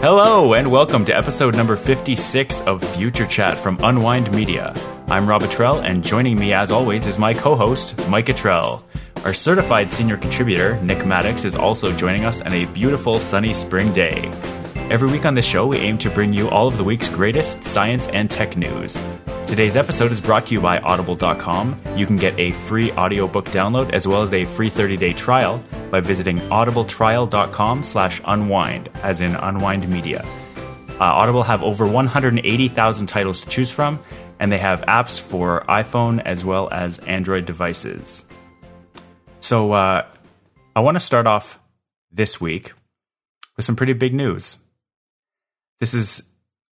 Hello, and welcome to episode number 56 of Future Chat from Unwind Media. I'm Rob Trell, and joining me, as always, is my co host, Mike Trell. Our certified senior contributor, Nick Maddox, is also joining us on a beautiful sunny spring day. Every week on this show, we aim to bring you all of the week's greatest science and tech news. Today's episode is brought to you by Audible.com. You can get a free audiobook download as well as a free 30-day trial by visiting audibletrial.com slash unwind, as in unwind media. Uh, Audible have over 180,000 titles to choose from, and they have apps for iPhone as well as Android devices. So uh, I want to start off this week with some pretty big news. This is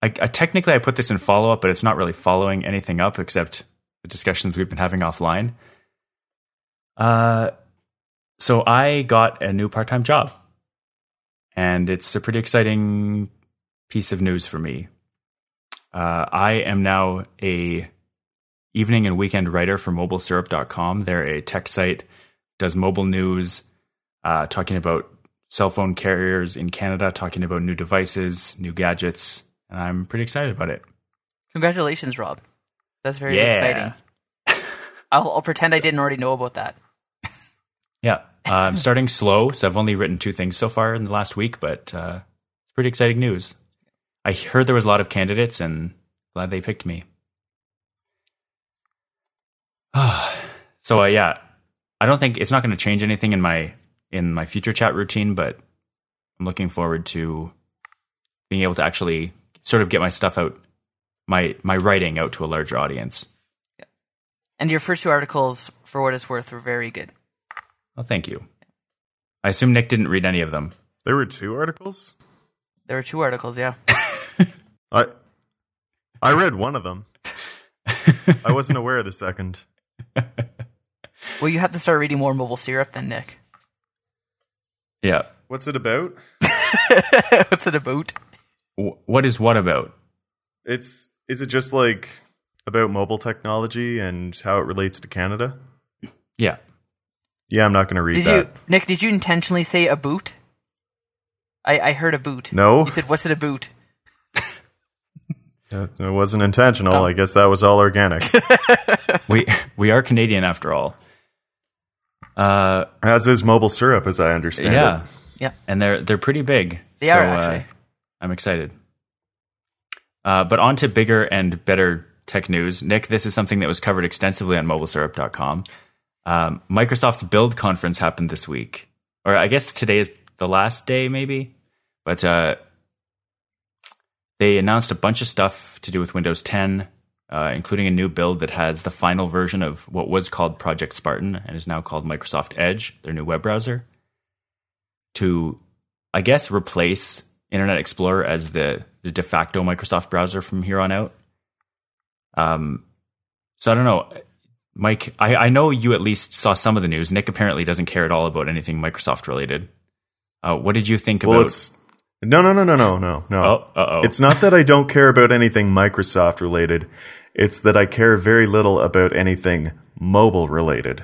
I, I technically I put this in follow up, but it's not really following anything up except the discussions we've been having offline. Uh, so I got a new part time job, and it's a pretty exciting piece of news for me. Uh, I am now a evening and weekend writer for MobileSyrup.com. They're a tech site does mobile news, uh, talking about cell phone carriers in Canada, talking about new devices, new gadgets, and I'm pretty excited about it. Congratulations, Rob. That's very Yeah. exciting. I'll, I'll pretend I didn't already know about that. Yeah, uh, I'm starting slow, so I've only written two things so far in the last week, but uh, it's pretty exciting news. I heard there was a lot of candidates, and glad they picked me. so uh, yeah, I don't think it's not going to change anything in my in my future chat routine, but I'm looking forward to being able to actually sort of get my stuff out, my my writing out to a larger audience. Yeah. And your first two articles, for what it's worth, were very good. Well, thank you. I assume Nick didn't read any of them. There were two articles. There were two articles, yeah. I I read one of them. I wasn't aware of the second. Well, you have to start reading more mobile syrup than Nick. Yeah. What's it about? What's it about? W- what is what about? It's is it just like about mobile technology and how it relates to Canada? Yeah. Yeah, I'm not going to read Did that. you, Nick? Did you intentionally say a boot? I, I heard a boot. No, You said, "What's it a boot?" it it wasn't intentional. Oh. I guess that was all organic. We we are Canadian after all. Uh As is mobile syrup, as I understand yeah. it. Yeah. And they're they're pretty big. They So, are uh, actually. I'm excited. Uh, but on to bigger and better tech news. Nick, this is something that was covered extensively on mobilesyrup.com. Um, Microsoft's Build conference happened this week. Or I guess today is the last day, maybe. But uh, they announced a bunch of stuff to do with Windows 10, uh, including a new build that has the final version of what was called Project Spartan and is now called Microsoft Edge, their new web browser, to, I guess, replace Internet Explorer as the, the de facto Microsoft browser from here on out. Um, so I don't know. Mike, I, I know you at least saw some of the news. Nick apparently doesn't care at all about anything Microsoft related. Uh, what did you think Well, about? it's no, no, no, no, no, no, no. Oh. It's not that I don't care about anything Microsoft related. It's that I care very little about anything mobile related.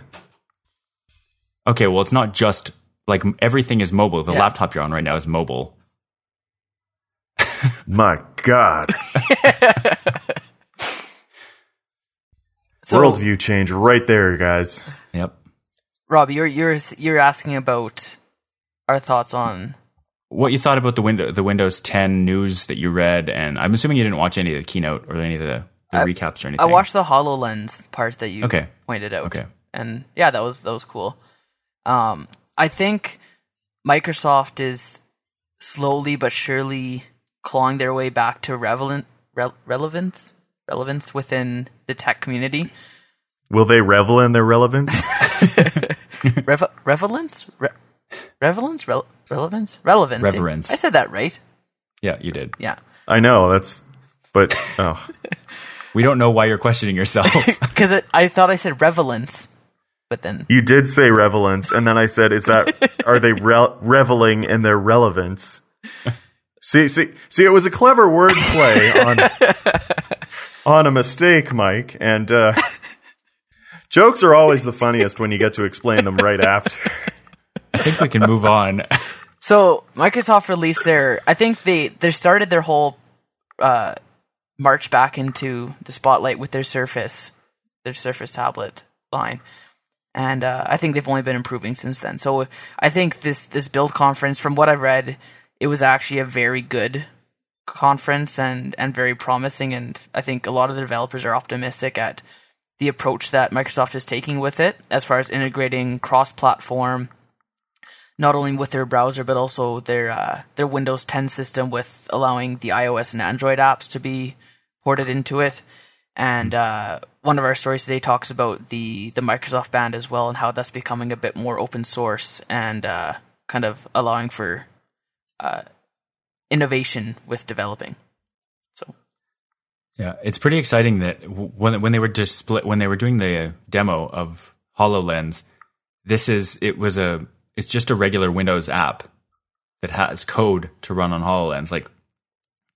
Okay, well, it's not just like everything is mobile. The Yeah. laptop you're on right now is mobile. My God. So, Worldview change right there, guys. Yep. Rob, you're you're you're asking about our thoughts on. What you thought about the window, the Windows 10 news that you read, and I'm assuming you didn't watch any of the keynote or any of the, the I- recaps or anything. I watched the Hololens part that you Okay. pointed out. Okay. and yeah, that was that was cool. Um, I think Microsoft is slowly but surely clawing their way back to relevant re- relevance relevance within the tech community. Will they revel in their relevance? Rev- relevance, Re- relevance, Rel- relevance, relevance. Reverence. I said that right. Yeah, you did. Yeah, I know that's, but oh, We don't know why you're questioning yourself. because I thought I said relevance, but then you did say relevance, and then I said, "Is that are they re- reveling in their relevance?" See, see, see. It was a clever wordplay on on a mistake, Mike. And uh, jokes are always the funniest when you get to explain them right after. I think we can move on. So Microsoft released their. I think they they started their whole uh, march back into the spotlight with their Surface, their Surface tablet line, and uh, I think they've only been improving since then. So I think this this build conference, from what I've read, it was actually a very good conference and and very promising. And I think a lot of the developers are optimistic at the approach that Microsoft is taking with it, as far as integrating cross platform not only with their browser but also their uh, their Windows 10 system with allowing the iOS and Android apps to be ported into it. And uh, one of our stories today talks about the the Microsoft Band as well and how that's becoming a bit more open source and uh, kind of allowing for uh, innovation with developing. So. Yeah, it's pretty exciting that when when they were display when they were doing the demo of Hololens, this is it was a it's just a regular Windows app that has code to run on HoloLens. Like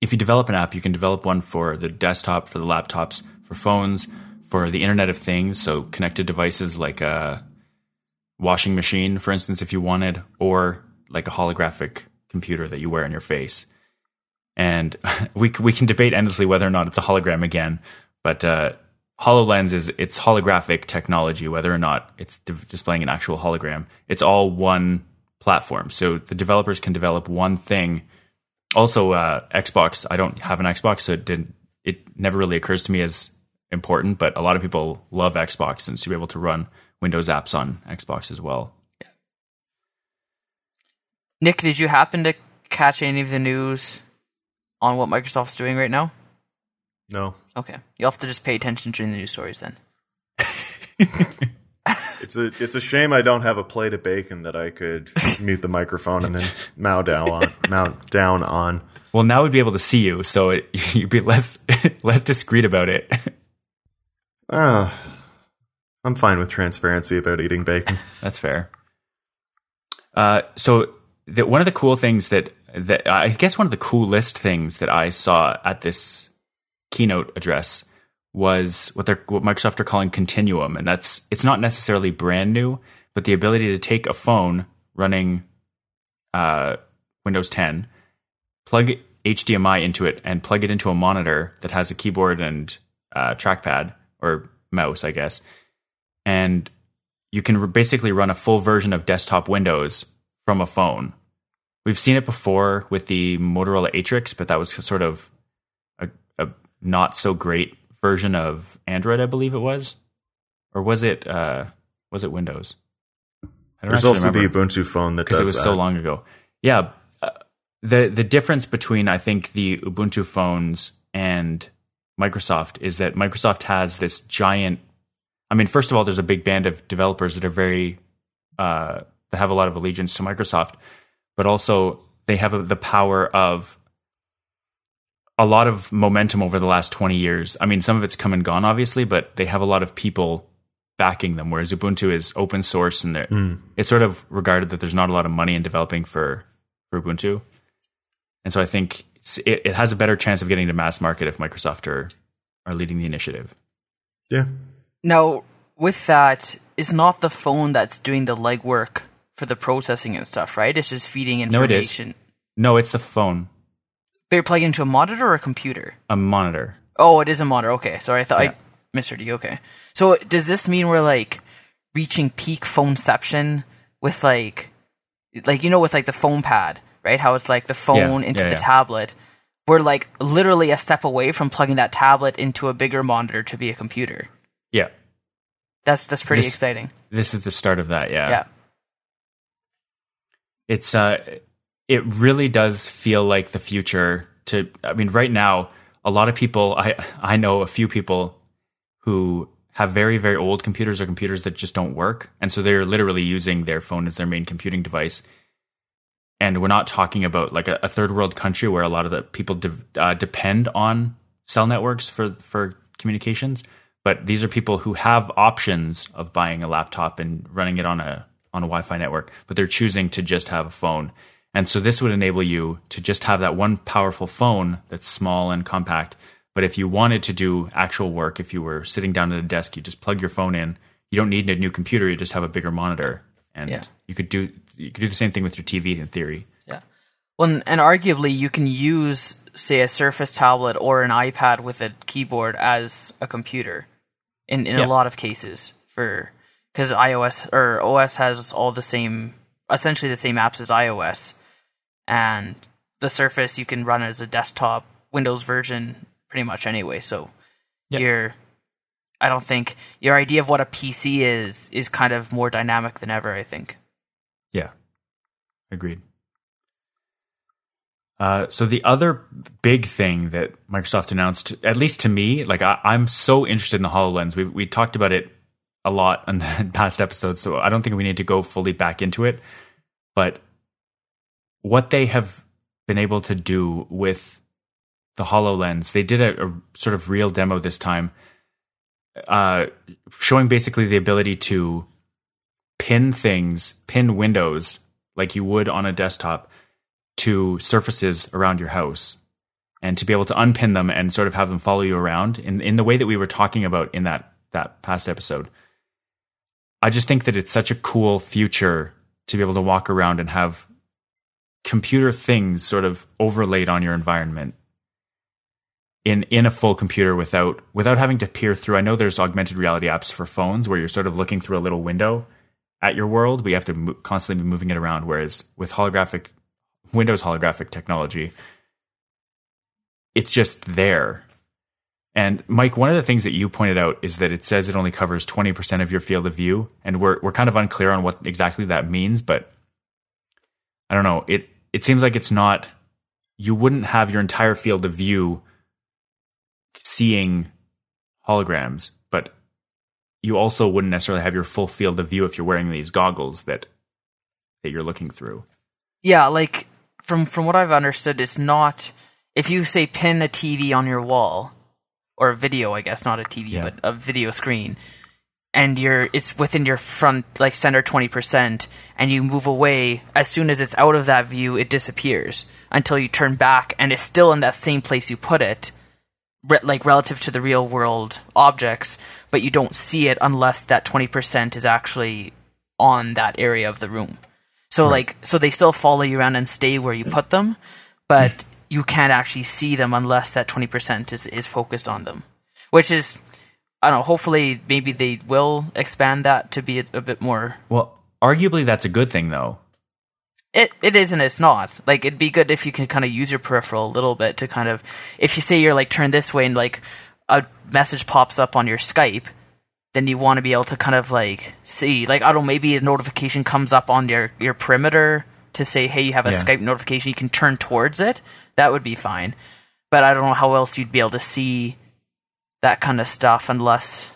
if you develop an app, you can develop one for the desktop, for the laptops, for phones, for the Internet of Things, so connected devices like a washing machine, for instance, if you wanted, or like a holographic computer that you wear on your face. And we we can debate endlessly whether or not it's a hologram again, but uh, HoloLens is it's holographic technology, whether or not it's di- displaying an actual hologram. It's all one platform, so the developers can develop one thing. Also, uh, Xbox. I don't have an Xbox, so it didn't. It never really occurs to me as important, but a lot of people love Xbox, and so you're able to run Windows apps on Xbox as well. Yeah. Nick, did you happen to catch any of the news on what Microsoft's doing right now? No. Okay. You'll have to just pay attention during the news stories then. it's a it's a shame I don't have a plate of bacon that I could mute the microphone and then mow down on mow down on. Well, now we'd be able to see you, so it, you'd be less less discreet about it. Uh, I'm fine with transparency about eating bacon. That's fair. Uh, so the, one of the cool things that that I guess one of the coolest things that I saw at this keynote address was what they're what Microsoft are calling Continuum, and that's it's not necessarily brand new, but the ability to take a phone running uh, Windows 10, plug HDMI into it, and plug it into a monitor that has a keyboard and uh, trackpad or mouse, I guess, and you can basically run a full version of desktop Windows from a phone. We've seen it before with the Motorola Atrix, but that was sort of a, a not so great version of Android, I believe it was, or was it uh, was it Windows? There's also remember. the Ubuntu phone that because it was that. so long ago. Yeah, uh, the the difference between I think the Ubuntu phones and Microsoft is that Microsoft has this giant. I mean, first of all, there's a big band of developers that are very uh, that have a lot of allegiance to Microsoft, but also they have a, the power of a lot of momentum over the last 20 years. I mean, some of it's come and gone, obviously, but they have a lot of people backing them, whereas Ubuntu is open source and mm. it's sort of regarded that there's not a lot of money in developing for, for Ubuntu. And so I think it, it has a better chance of getting to mass market if Microsoft are, are leading the initiative. Yeah. Now, with that, it's not the phone that's doing the legwork for the processing and stuff, right? It's just feeding information. No, it is. No, it's the phone. You're plugging into a monitor or a computer? A monitor. Oh, it is a monitor. Okay, sorry, I thought yeah. I misheard you. Okay, so does this mean we're like reaching peak phoneception with like, like you know, with like the phone pad, right? How it's like the phone yeah, into yeah, the tablet. We're like literally a step away from plugging that tablet into a bigger monitor to be a computer. Yeah, that's that's pretty this, exciting. This is the start of that. Yeah. Yeah. It's uh it really does feel like the future to I mean right now a lot of people I I know a few people who have very very old computers or computers that just don't work. And so they're literally using their phone as their main computing device. And we're not talking about like a, a third world country where a lot of the people de- uh, depend on cell networks for for communications. But these are people who have options of buying a laptop and running it on a on a Wi-Fi network but they're choosing to just have a phone and so this would enable you to just have that one powerful phone that's small and compact. But if you wanted to do actual work, if you were sitting down at a desk, you just plug your phone in. You don't need a new computer. You just have a bigger monitor, and yeah. you could do you could do the same thing with your TV in theory. Yeah. Well, and- and arguably, you can use, say, a Surface tablet or an iPad with a keyboard as a computer in, in Yeah. a lot of cases for because iOS or OS has all the same, essentially the same apps as iOS, and the Surface you can run as a desktop Windows version pretty much anyway. So Yeah. you're, I don't think your idea of what a PC is is kind of more dynamic than ever. I think. Yeah, agreed. Uh, so the other big thing that Microsoft announced, at least to me, like I, I'm so interested in the Hololens. We we talked about it a lot on the past episodes, so I don't think we need to go fully back into it. But what they have been able to do with the Hololens, they did a, a sort of real demo this time, uh, showing basically the ability to pin things, pin windows like you would on a desktop to surfaces around your house and to be able to unpin them and sort of have them follow you around in, in the way that we were talking about in that, that past episode. I just think that it's such a cool future to be able to walk around and have computer things sort of overlaid on your environment in in a full computer without without having to peer through. I know there's augmented reality apps for phones where you're sort of looking through a little window at your world, but you have to mo- constantly be moving it around. Whereas with holographic Windows holographic technology, it's just there. And Mike, one of the things that you pointed out is that it says it only covers 20% of your field of view, and we're we're kind of unclear on what exactly that means, but I don't know. It it seems like it's not you wouldn't have your entire field of view seeing holograms, but you also wouldn't necessarily have your full field of view if you're wearing these goggles that that you're looking through. Yeah, like from from what I've understood, it's not if you say pin a TV on your wall or a video, I guess not a TV, Yeah. but a video screen, and you're it's within your front like center twenty percent, and you move away as soon as it's out of that view, it disappears until you turn back, and it's still in that same place you put it, re- like relative to the real world objects, but you don't see it unless that twenty percent is actually on that area of the room. So like so they still follow you around and stay where you put them, but you can't actually see them unless that twenty percent is, is focused on them. Which is I don't know, hopefully maybe they will expand that to be a, a bit more Well, arguably that's a good thing though. it it is and it's not. Like it'd be good if you can kind of use your peripheral a little bit to kind of if you say you're like turned this way and like a message pops up on your Skype, then you want to be able to kind of like see like I don't know maybe a notification comes up on your your perimeter to say hey you have a Yeah. Skype notification you can turn towards it. That would be fine. But I don't know how else you'd be able to see that kind of stuff unless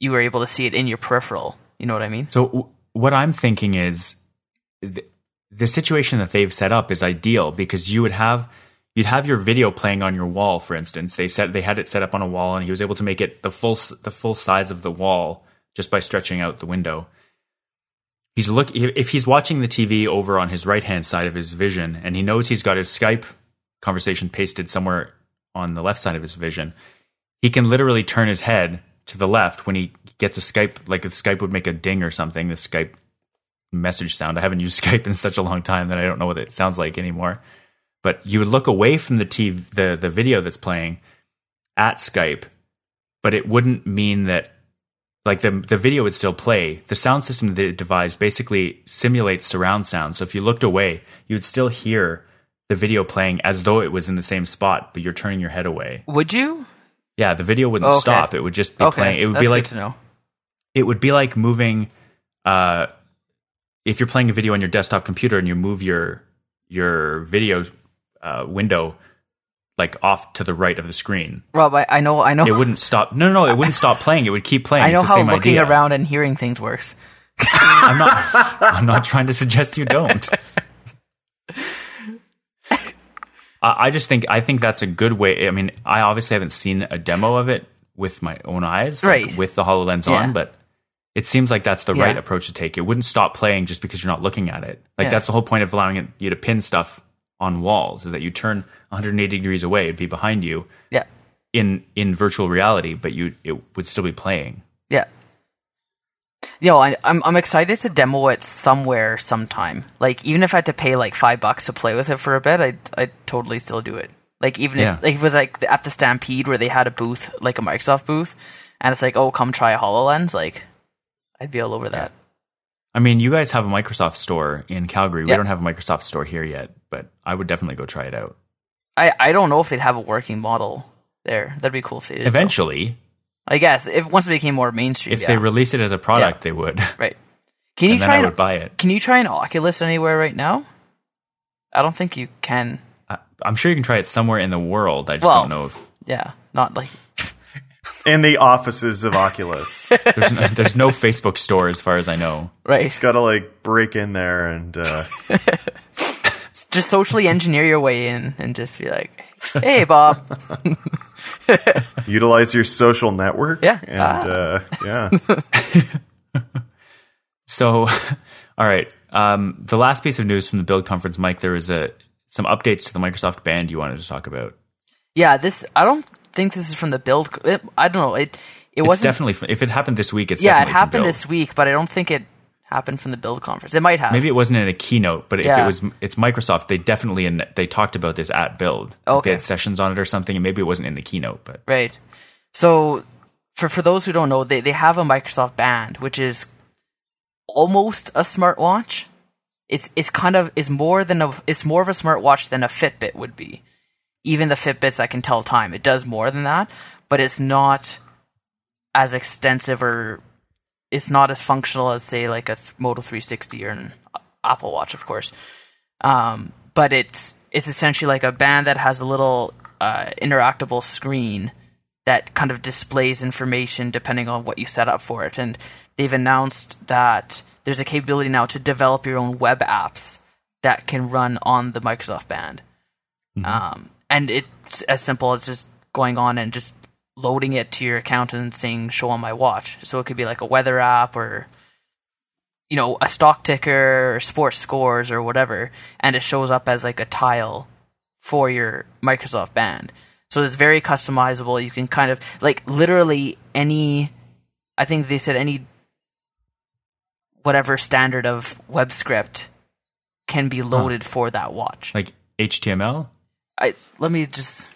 you were able to see it in your peripheral. You know what I mean? So w- what I'm thinking is th- the situation that they've set up is ideal because you would have you'd have your video playing on your wall for instance they said they had it set up on a wall and he was able to make it the full the full size of the wall just by stretching out the window he's look if he's watching the TV over on his right hand side of his vision and he knows he's got his Skype conversation pasted somewhere on the left side of his vision he can literally turn his head to the left when he gets a Skype, like if Skype would make a ding or something, the Skype message sound. I haven't used Skype in such a long time that I don't know what it sounds like anymore. But you would look away from the TV, the, the video that's playing at Skype, but it wouldn't mean that like the the video would still play. The sound system that it devised basically simulates surround sound. So if you looked away, you would still hear the video playing as though it was in the same spot, but you're turning your head away. Would you? Yeah, the video wouldn't Okay. stop. It would just be Okay, playing. It would that's be like to know. it would be like moving uh if you're playing a video on your desktop computer and you move your your video uh, window like off to the right of the screen Rob, I, I know, I know, it wouldn't stop no no no it wouldn't stop playing it would keep playing I know how looking idea. around and hearing things works. i'm not i'm not trying to suggest you don't I I just think I think that's a good way. I mean, I obviously haven't seen a demo of it with my own eyes, like, Right. with the Hololens Yeah. on, but it seems like that's the Yeah. right approach to take. It wouldn't stop playing just because you're not looking at it. Like Yeah. that's the whole point of allowing it, you to pin stuff on walls, is that you turn 180 degrees away, it'd be behind you Yeah, in in virtual reality, but you it would still be playing. yeah. you know, I, I'm I'm excited to demo it somewhere sometime. Like even if I had to pay like five bucks to play with it for a bit, I'd I'd totally still do it. Like even Yeah. if like if it was like at the Stampede where they had a booth, like a Microsoft booth, and it's like, oh, come try a Hololens, like I'd be all over that. I mean, you guys have a Microsoft store in Calgary. We Yeah. don't have a Microsoft store here yet, but I would definitely go try it out. I I don't know if they'd have a working model there. That'd be cool if they did. though. Eventually, I guess if once it became more mainstream, if yeah. they released it as a product, they would. right. Can you and then try I an, would buy it. Can you try an Oculus anywhere right now? I don't think you can. I- I'm sure you can try it somewhere in the world. I just Well- don't know if Yeah, not like In the offices of Oculus. there's no, there's no Facebook store as far as I know. right. You just gotta like break in there and uh, Just socially engineer your way in and just be like, "Hey, Bob." utilize your social network. Yeah. And Ah. uh, yeah. So, all right. Um, the last piece of news from the Build conference, Mike, there was a some updates to the Microsoft Band you wanted to talk about. Yeah, this. I don't think this is from the build. It, I don't know. It. It wasn't. definitely if it happened this week, it's yeah, it definitely from happened Build. this week, but I don't think it happened from the build conference. It might have. Maybe it wasn't in a keynote, but if it was, it's Microsoft. They definitely in, they talked about this at Build. Okay. They had sessions on it or something, and maybe it wasn't in the keynote, but Right. So, for for those who don't know, they they have a Microsoft Band, which is almost a smartwatch. It's it's kind of is more than a it's more of a smartwatch than a Fitbit would be. Even the Fitbits that can tell time, it does more than that, but it's not as extensive or it's not as functional as say like a th- Moto 360 or an Apple Watch, of course. Um, but it's it's essentially like a band that has a little uh, interactable screen that kind of displays information depending on what you set up for it. And they've announced that there's a capability now to develop your own web apps that can run on the Microsoft Band. Um, and it's as simple as just going on and just loading it to your account and saying show on my watch. So it could be like a weather app or you know, a stock ticker or sports scores or whatever, and it shows up as like a tile for your Microsoft band. So it's very customizable. You can kind of like literally any I think they said any whatever standard of web script can be loaded for that watch. like HTML. I let me just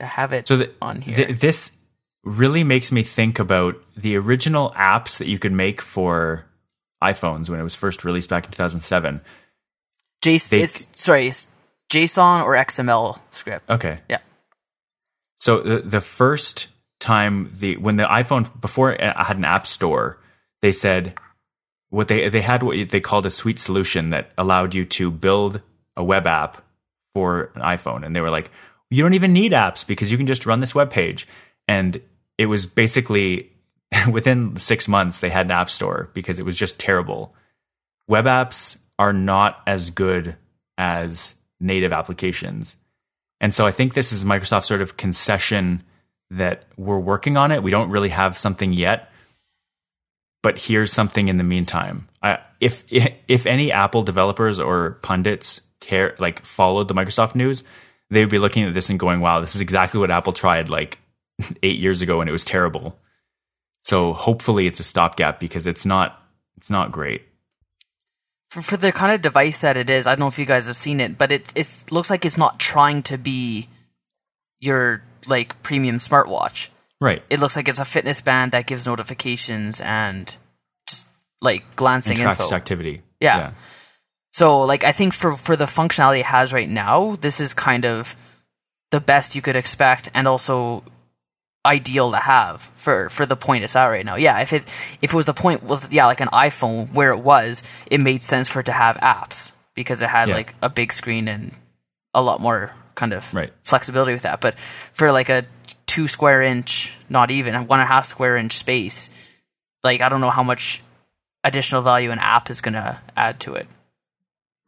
have it So the, on here. th- this really makes me think about the original apps that you could make for iPhones when it was first released back in 2007. JSON, they- it's, sorry, it's JSON or XML script. Okay. Yeah. So the the first time the when the iPhone before I uh, had an app store, they said what they they had what they called a sweet solution that allowed you to build a web app for an iPhone, and they were like, you don't even need apps because you can just run this web page, and it was basically within six months they had an app store because it was just terrible. Web apps are not as good as native applications. And so I think this is Microsoft's sort of concession that we're working on it. We don't really have something yet, but here's something in the meantime. I, if if any Apple developers or pundits care like followed the Microsoft news, they would be looking at this and going, "Wow, this is exactly what Apple tried like 8 years ago and it was terrible." So hopefully it's a stopgap because it's not it's not great. for, for the kind of device that it is, I don't know if you guys have seen it, but it it looks like it's not trying to be your like premium smartwatch. Right. It looks like it's a fitness band that gives notifications and just like glancing And tracks info. activity. Yeah. So like I think for for the functionality it has right now, this is kind of the best you could expect and also ideal to have for for the point it's at right now. Yeah, if it if it was the point with yeah, like an iPhone where it was, it made sense for it to have apps because it had Yeah. like a big screen and a lot more kind of Right. flexibility with that. But for like a two square inch, not even one and a half square inch space, like I don't know how much additional value an app is going to add to it.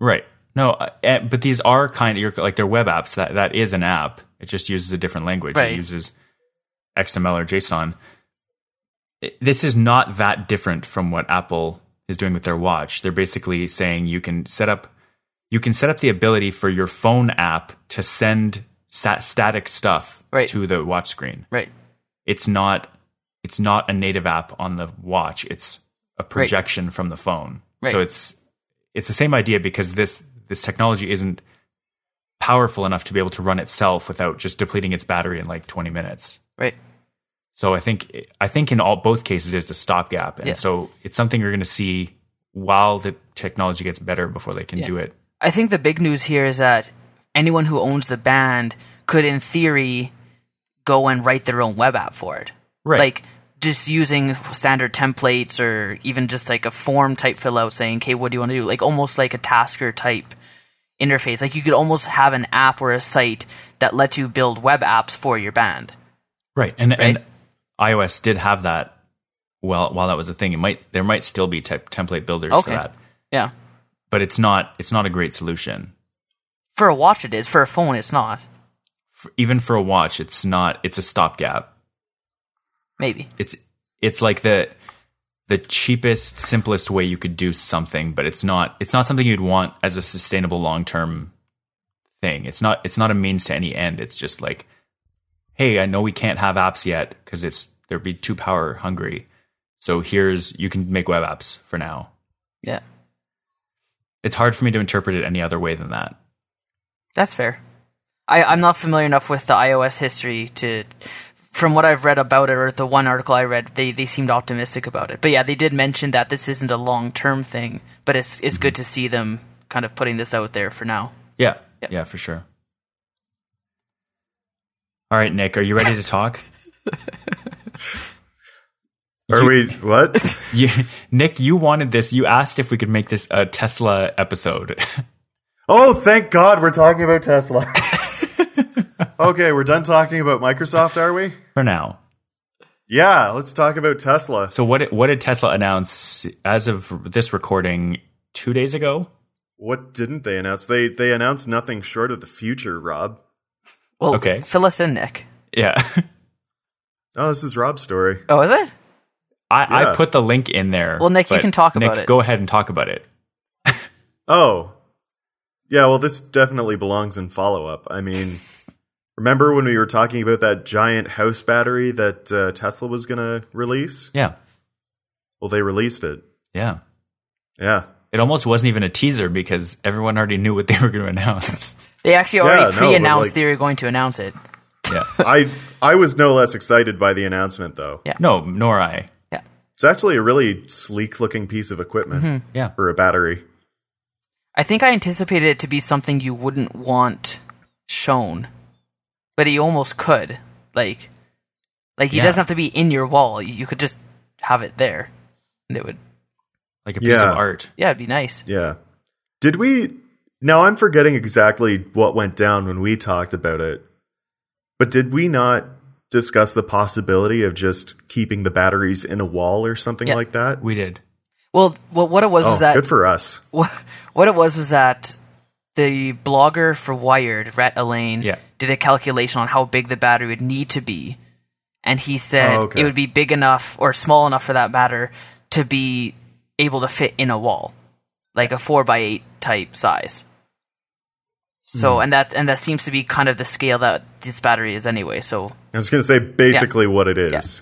Right. No, uh, eh, but these are kind of like they're web apps. That that is an app. It just uses a different language. Right. It uses XML or JSON. This is not that different from what Apple is doing with their watch. They're basically saying you can set up you can set up the ability for your phone app to send stat- static stuff Right. to the watch screen. Right. It's not it's not a native app on the watch. It's a projection from the phone. Right. So it's it's the same idea because this this technology isn't powerful enough to be able to run itself without just depleting its battery in like 20 minutes. Right. So I think I think in all both cases it's a stopgap, and Yeah. so it's something you're going to see while the technology gets better before they can Yeah. do it. I think the big news here is that anyone who owns the band could, in theory, go and write their own web app for it. Right. Like just using standard templates or even just like a form type fill out saying, okay, what do you want to do? Like almost like a tasker type interface. Like you could almost have an app or a site that lets you build web apps for your band. Right, and and iOS did have that. Well, while that was a thing, it might there might still be te- template builders for that, Yeah. but it's not it's not a great solution. For a watch it is. For a phone it's not. For, even for a watch, it's not. It's a stopgap. Maybe. It's it's like the the cheapest, simplest way you could do something, but it's not it's not something you'd want as a sustainable long term thing. It's not it's not a means to any end. It's just like, hey, I know we can't have apps yet because it's they'd be too power hungry. So here's you can make web apps for now. Yeah. It's hard for me to interpret it any other way than that. That's fair. I, I'm not familiar enough with the iOS history to. From what I've read about it, or the one article I read, they, they seemed optimistic about it. But yeah, they did mention that this isn't a long term thing, but it's it's good mm-hmm. to see them kind of putting this out there for now. Yeah, Yep. yeah, for sure. All right, Nick, are you ready to talk? Are we what? you, Nick, you wanted this. You asked if we could make this a Tesla episode. Oh, thank God we're talking about Tesla. Okay, we're done talking about Microsoft, are we? for now. Yeah, let's talk about Tesla. So what did, what did Tesla announce as of this recording 2 days ago? What didn't they announce? They they announced nothing short of the future, Rob. Well, Okay. fill us in, Nick. Yeah. Oh, this is Rob's story. Oh, is it? I, Yeah. I put the link in there. Well, Nick, you can talk Nick, about it. Go ahead and talk about it. Oh. Yeah, well this definitely belongs in follow-up. I mean, remember when we were talking about that giant house battery that uh, Tesla was going to release? Yeah. Well, they released it. Yeah. Yeah. It almost wasn't even a teaser because everyone already knew what they were going to announce. They actually already no, but, pre-announced like- they were going to announce it. yeah. I I was no less excited by the announcement though. Yeah. No, nor I. Yeah. It's actually a really sleek looking piece of equipment Mm-hmm. Yeah. for a battery. I think I anticipated it to be something you wouldn't want shown, but you almost could. Like, like it Yeah. doesn't have to be in your wall. You could just have it there, and it would. Like a piece Yeah. of art. Yeah, it'd be nice. Yeah. Did we Now I'm forgetting exactly what went down when we talked about it. But did we not discuss the possibility of just keeping the batteries in a wall or something Yeah. like that? We did. Well, what what it was Oh, is that good for us. what, what it was is that the blogger for Wired, Rhett Allain, Yeah. Did a calculation on how big the battery would need to be, and he said Oh, okay. it would be big enough or small enough for that matter to be able to fit in a wall, like a four by eight type size. So, hmm. and that and that seems to be kind of the scale that this battery is anyway. So, I was going to say basically what it is.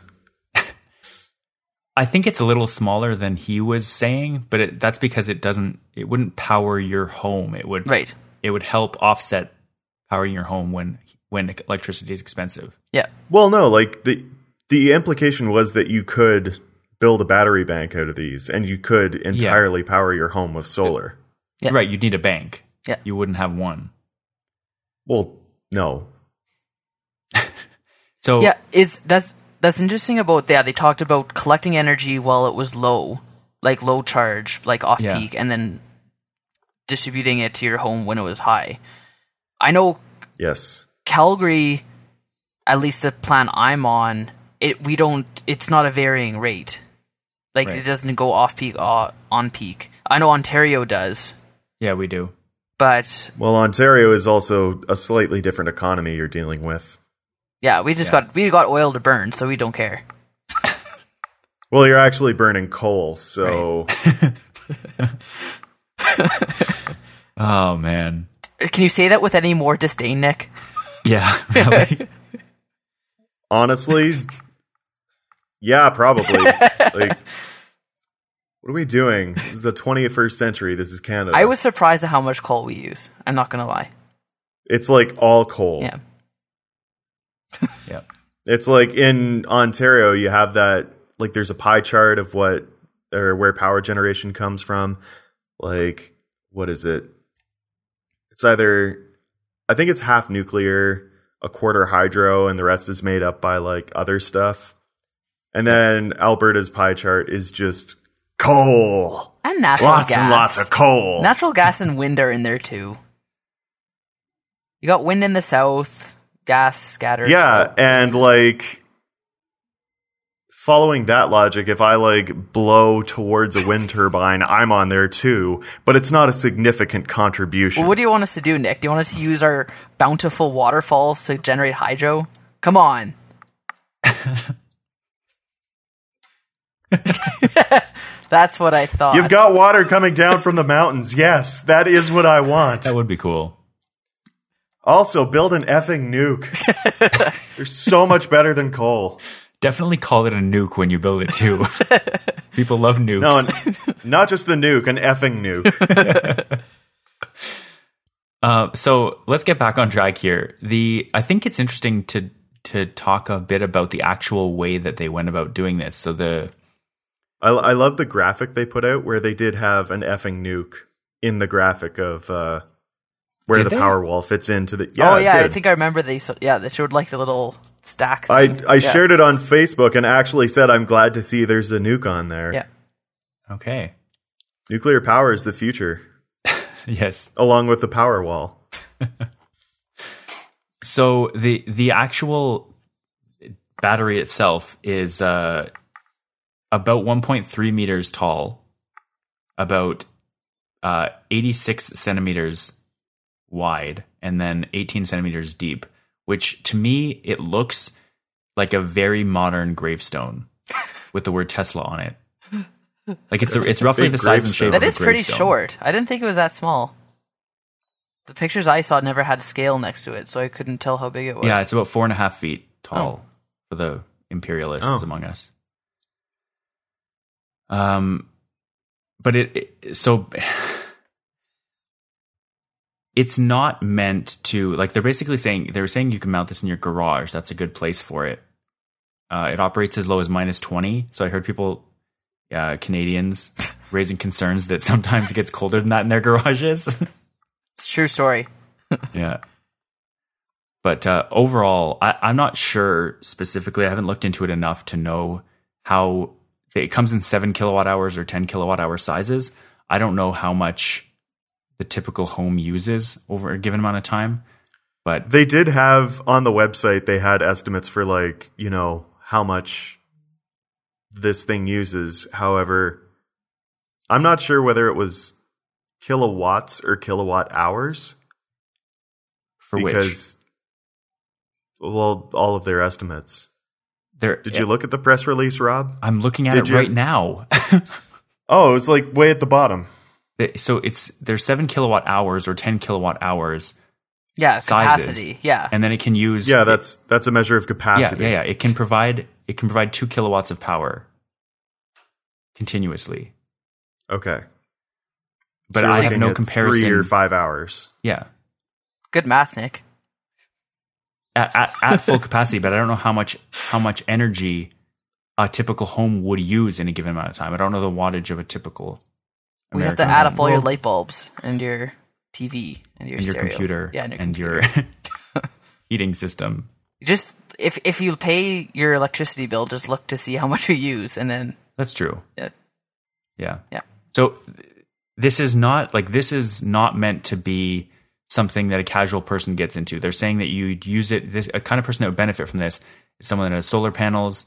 I think it's a little smaller than he was saying, but it, that's because it doesn't. It wouldn't power your home. It would. right, It would help offset powering your home when when electricity is expensive. yeah, Well, no, like the the implication was that you could build a battery bank out of these and you could entirely power your home with solar. Yeah. Right. You'd need a bank. Yeah. You wouldn't have one. Well, no. So yeah. Is that's that's interesting about that. They talked about collecting energy while it was low, like low charge, like off Yeah. peak, and then distributing it to your home when it was high. I know Yes. Calgary, at least the plan I'm on, it we don't. It's not a varying rate. Like Right. it doesn't go off peak uh, on peak. I know Ontario does, yeah, we do. but Well, Ontario is also a slightly different economy you're dealing with. yeah, we just Yeah. got we got oil to burn, so we don't care. Well, you're actually burning coal, so Oh man. Can you say that with any more disdain, Nick? Yeah. Really. honestly, yeah, probably. like What are we doing? This is the 21st century. This is Canada. I was surprised at how much coal we use. I'm not gonna lie. It's like all coal. Yeah. Yeah. It's like in Ontario, you have that like there's a pie chart of what or where power generation comes from. Like what is it? It's either I think it's half nuclear, a quarter hydro, and the rest is made up by like other stuff. And then Alberta's pie chart is just coal. And natural Lots gas. and lots of coal. Natural gas and wind are in there too. You got wind in the south, gas scattered. Yeah, and like following that logic, if I like blow towards a wind turbine, I'm on there too, but it's not a significant contribution. Well, what do you want us to do, Nick? Do you want us to use our bountiful waterfalls to generate hydro? Come on. That's what I thought. You've got water coming down from the mountains. Yes, that is what I want. That would be cool. Also, build an effing nuke. They're so much better than coal. Definitely call it a nuke when you build it too. People love nukes. No, an, not just the nuke, an effing nuke. Uh, so let's get back on track here. The I think it's interesting to to talk a bit about the actual way that they went about doing this. So the I, I love the graphic they put out where they did have an effing nuke in the graphic of uh, where Did the they? power wall fits into the. Yeah, oh yeah, I think I remember they. Yeah, they showed like the little stack. I thing. I Yeah. shared it on Facebook and actually said I'm glad to see there's a nuke on there. Yeah. okay, Nuclear power is the future, yes. along with the power wall. So the the actual battery itself is uh, about 1.3 meters tall, about uh, 86 centimeters wide, and then 18 centimeters deep. Which to me it looks like a very modern gravestone with the word Tesla on it. Like it's it's roughly the size and shape. That of is a pretty gravestone. short. I didn't think it was that small. The pictures I saw never had a scale next to it, so I couldn't tell how big it was. Yeah, it's about four and a half feet tall Oh. for the imperialists Oh. among us. Um, but it, it so it's not meant to like they're basically saying they're saying you can mount this in your garage. That's a good place for it. Uh, it operates as low as minus twenty. So I heard people, uh, Canadians, raising concerns that sometimes it gets colder than that in their garages. it's a true story. Yeah. But uh, overall, I, I'm not sure specifically. I haven't looked into it enough to know how it comes in seven kilowatt hours or 10 kilowatt hour sizes. I don't know how much the typical home uses over a given amount of time. But They did have on the website, they had estimates for like, you know, how much this thing uses. However, I'm not sure whether it was kilowatts or kilowatt hours for which because, well, all of their estimates. there, Did you look at the press release, Rob? I'm looking at Did it you? right now. Oh, it was like way at the bottom. So it's there's seven kilowatt hours or 10 kilowatt hours, Yeah, Sizes. capacity. Yeah. and then it can use Yeah, that's that's a measure of capacity. yeah, yeah. It can provide it can provide two kilowatts of power continuously. Okay. But So I have no at comparison. Three or five hours. Yeah, Good math, Nick. at, at, at full capacity, but I don't know how much how much energy a typical home would use in a given amount of time. I don't know the wattage of a typical. We have to add up all your light bulbs and your TV and your, and your computer Yeah, and your, and your heating system. just if if you pay your electricity bill, just look to see how much you use, and then That's true. yeah, Yeah. yeah. So this is not like this is not meant to be something that a casual person gets into. They're saying that you'd use it. This a kind of person that would benefit from this is someone that has solar panels.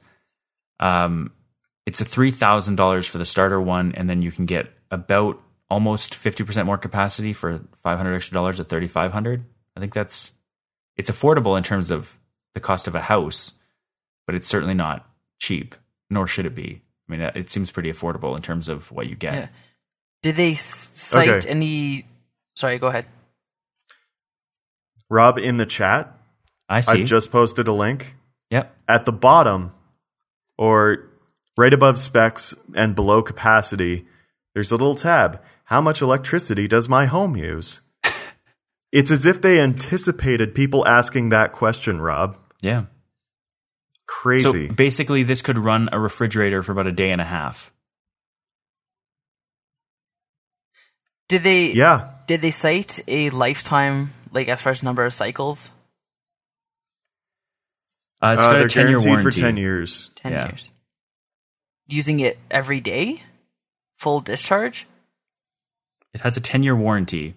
Um, it's a three thousand dollars for the starter one, and then you can get about almost fifty percent more capacity for five hundred extra dollars at thirty five hundred. I think that's it's affordable in terms of the cost of a house, but it's certainly not cheap, nor should it be. I mean, it seems pretty affordable in terms of what you get. Yeah. Did they cite Okay. any? Sorry, go ahead. Rob in the chat, I see. I've just posted a link. yep. At the bottom, or right above specs and below capacity, there's a little tab. How much electricity does my home use? it's as if they anticipated people asking that question, Rob. Yeah. Crazy. So basically, this could run a refrigerator for about a day and a half. Did they? yeah. Did they cite a lifetime, like as far as number of cycles? Uh, it's Uh, got a 10 year warranty. for 10 years. Ten Yeah. years. Using it every day, full discharge. It has a 10 year warranty.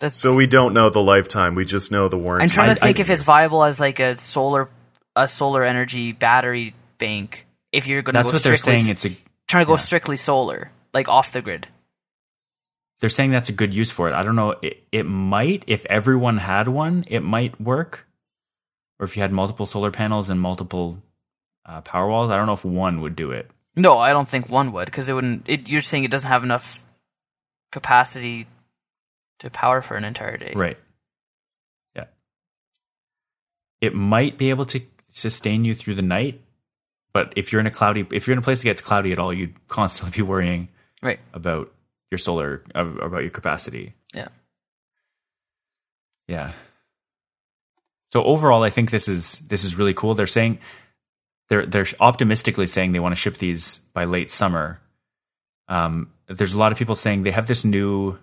That's So we don't know the lifetime. We just know the warranty. I'm trying to I- think I- if it's viable as like a solar a solar energy battery bank. If you're going to That's go what they're strictly saying. It's a. trying to go yeah. strictly solar, like off the grid. They're saying that's a good use for it. I don't know. It, it might, if everyone had one, it might work. Or if you had multiple solar panels and multiple uh, power walls, I don't know if one would do it. No, I don't think one would because it wouldn't. It, you're saying it doesn't have enough capacity to power for an entire day. Right. Yeah. It might be able to sustain you through the night, but if you're in a cloudy, if you're in a place that gets cloudy at all, you'd constantly be worrying Right. about your solar, about your capacity. Yeah. Yeah. So overall, I think this is this is really cool. They're saying they're they're optimistically saying they want to ship these by late summer. Um, there's a lot of people saying they have this new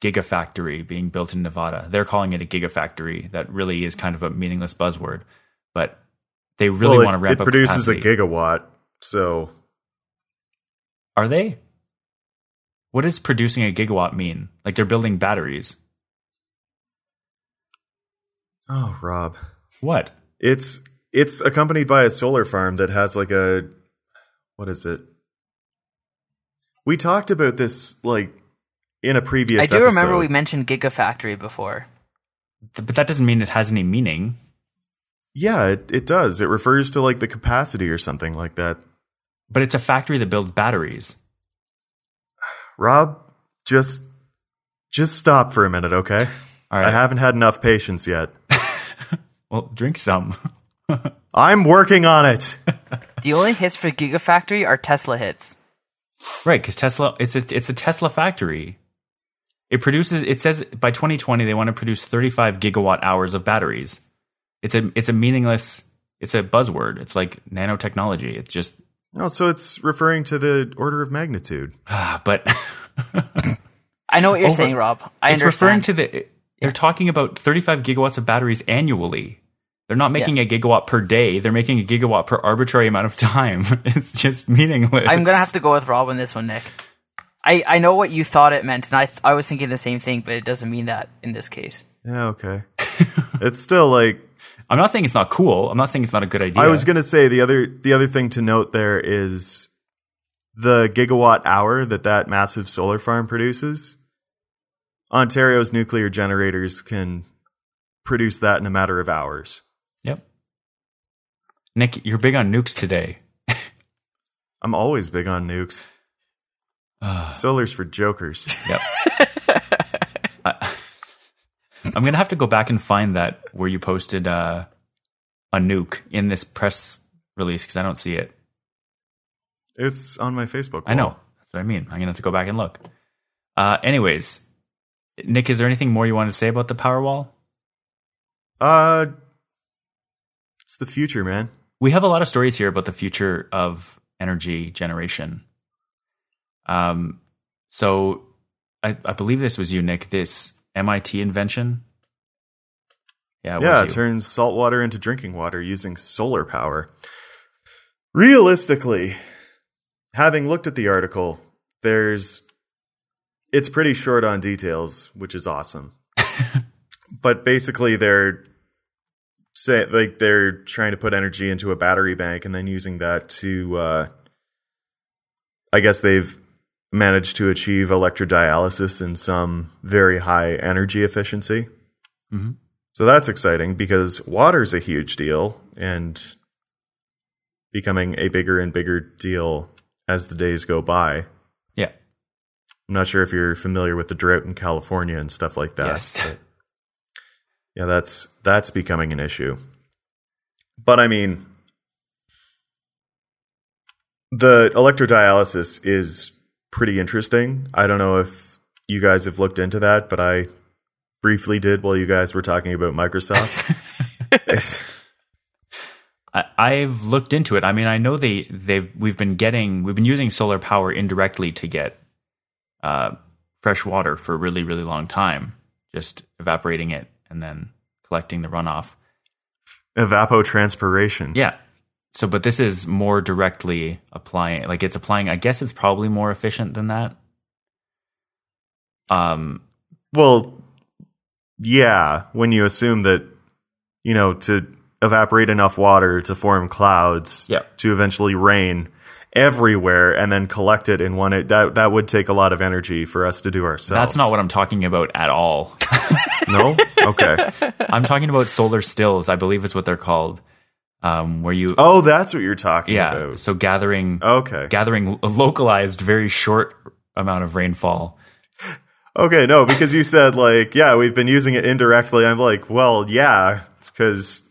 gigafactory being built in Nevada. They're calling it a gigafactory. That really is kind of a meaningless buzzword, but they really Well, want to ramp it up. It produces capacity. a gigawatt. So Are they? What does producing a gigawatt mean? Like they're building batteries. Oh, Rob. What? It's it's accompanied by a solar farm that has like a what is it? We talked about this like in a previous I do remember we mentioned Gigafactory before. But that doesn't mean it has any meaning. Yeah, it, it does. It refers to like the capacity or something like that. But it's a factory that builds batteries. Rob, just just stop for a minute, okay? All right. I haven't had enough patience yet. Well, drink some. I'm working on it. The only hits for Gigafactory are Tesla hits. right, because Tesla it's a it's a Tesla factory. It produces it says by 2020 they want to produce 35 gigawatt hours of batteries. It's a it's a meaningless it's a buzzword. It's like nanotechnology. It's just Oh, so it's referring to the order of magnitude. but I know what you're Over- saying, Rob. I it's understand. referring to the they're talking about 35 gigawatts of batteries annually. They're not making a gigawatt per day. They're making a gigawatt per arbitrary amount of time. It's just meaningless. I'm gonna have to go with Rob on this one, Nick. I, I know what you thought it meant, and I th- I was thinking the same thing, but it doesn't mean that in this case. Yeah, okay. it's still like I'm not saying it's not cool. I'm not saying it's not a good idea. I was going to say the other the other thing to note there is the gigawatt hour that that massive solar farm produces. Ontario's nuclear generators can produce that in a matter of hours. Nick, you're big on nukes today. I'm always big on nukes. Solar's for jokers. Yep. I, I'm gonna have to go back and find that where you posted uh, a nuke in this press release because I don't see it. It's on my Facebook. I know. That's what I mean. I'm gonna have to go back and look. Uh, anyways, Nick, is there anything more you want to say about the Powerwall? Uh, it's the future, man. We have a lot of stories here about the future of energy generation. Um, so I, I believe this was you, Nick. This MIT invention. Yeah, it yeah, it turns salt water into drinking water using solar power. Realistically, having looked at the article, there's it's pretty short on details, which is awesome. but basically they're say like they're trying to put energy into a battery bank and then using that to uh I guess they've managed to achieve electrodialysis in some very high energy efficiency. Mhm. So that's exciting because water's a huge deal and becoming a bigger and bigger deal as the days go by. Yeah. I'm not sure if you're familiar with the drought in California and stuff like that. Yes. Yeah, that's that's becoming an issue. But I mean, the electrodialysis is pretty interesting. I don't know if you guys have looked into that, but I briefly did while you guys were talking about Microsoft. I, I've looked into it. I mean, I know they they've we've been getting we've been using solar power indirectly to get uh, fresh water for a really really long time, just evaporating it and then collecting the runoff. Evapotranspiration. Yeah. So, but this is more directly applying. Like it's applying. I guess it's probably more efficient than that. Um. Well, yeah, when you assume that, you know, to evaporate enough water to form clouds Yeah. to eventually rain everywhere and then collect it in one that that would take a lot of energy for us to do ourselves. That's not what I'm talking about at all. No? Okay. I'm talking about solar stills. I believe is what they're called. Um, where you, Oh, that's what you're talking yeah. about. So gathering, Okay. gathering a localized, very short amount of rainfall. Okay, no, because you said like, yeah, we've been using it indirectly. I'm like, well, yeah, because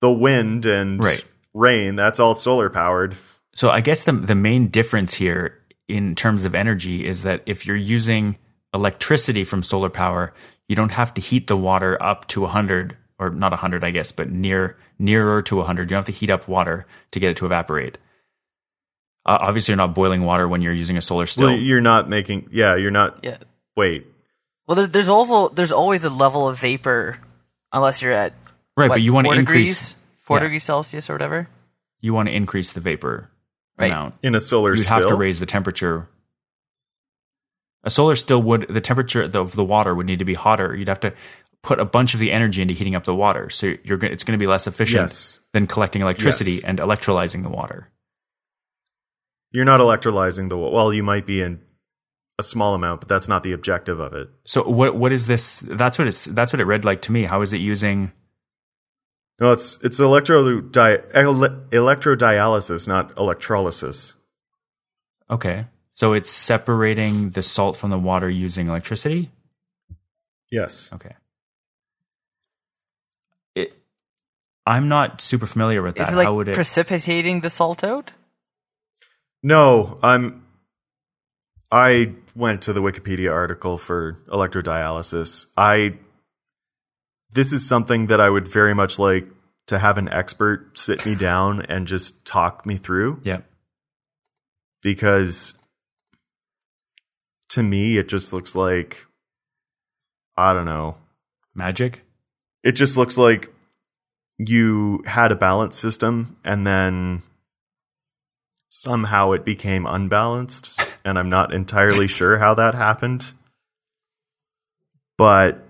the wind and Right. rain, that's all solar powered. So I guess the the main difference here in terms of energy is that if you're using electricity from solar power, you don't have to heat the water up to 100 or not 100 I guess, but near nearer to 100. You don't have to heat up water to get it to evaporate. Uh, obviously, you're not boiling water when you're using a solar still. Well, you're not making, yeah, you're not. Yeah. Wait, Well, there, there's also there's always a level of vapor, unless you're at right, what, but you want to increase degrees, four yeah. degrees Celsius or whatever. you want to increase the vapor Right. amount. in a solar You'd have to raise the temperature. A solar still would the temperature of the water would need to be hotter. You'd have to put a bunch of the energy into heating up the water. So you're it's going to be less efficient Yes. than collecting electricity Yes. and electrolyzing the water. You're not electrolyzing the well. You might be in a small amount, but that's not the objective of it. So what what is this? That's what it's that's what it read like to me. How is it using? No, it's it's electro ele- electrodialysis, not electrolysis. Okay, so it's separating the salt from the water using electricity. Yes. Okay. It. I'm not super familiar with that. Is it like How would it? precipitating the salt out? No, I'm. I went to the Wikipedia article for electrodialysis. I. This is something that I would very much like to have an expert sit me down and just talk me through yeah. because to me it just looks like I don't know. Magic. It just looks like you had a balance system and then somehow it became unbalanced and I'm not entirely sure how that happened. But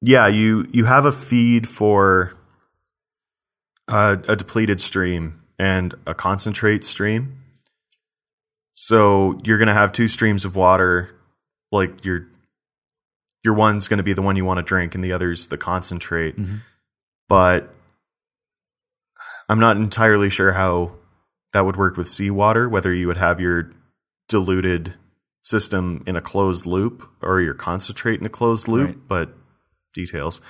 yeah, you you have a feed for a, a depleted stream and a concentrate stream. So you're going to have two streams of water like your your one's going to be the one you want to drink and the other's the concentrate. Mhm. But I'm not entirely sure how that would work with seawater, whether you would have your diluted system in a closed loop or your concentrate in a closed loop, Right. but details.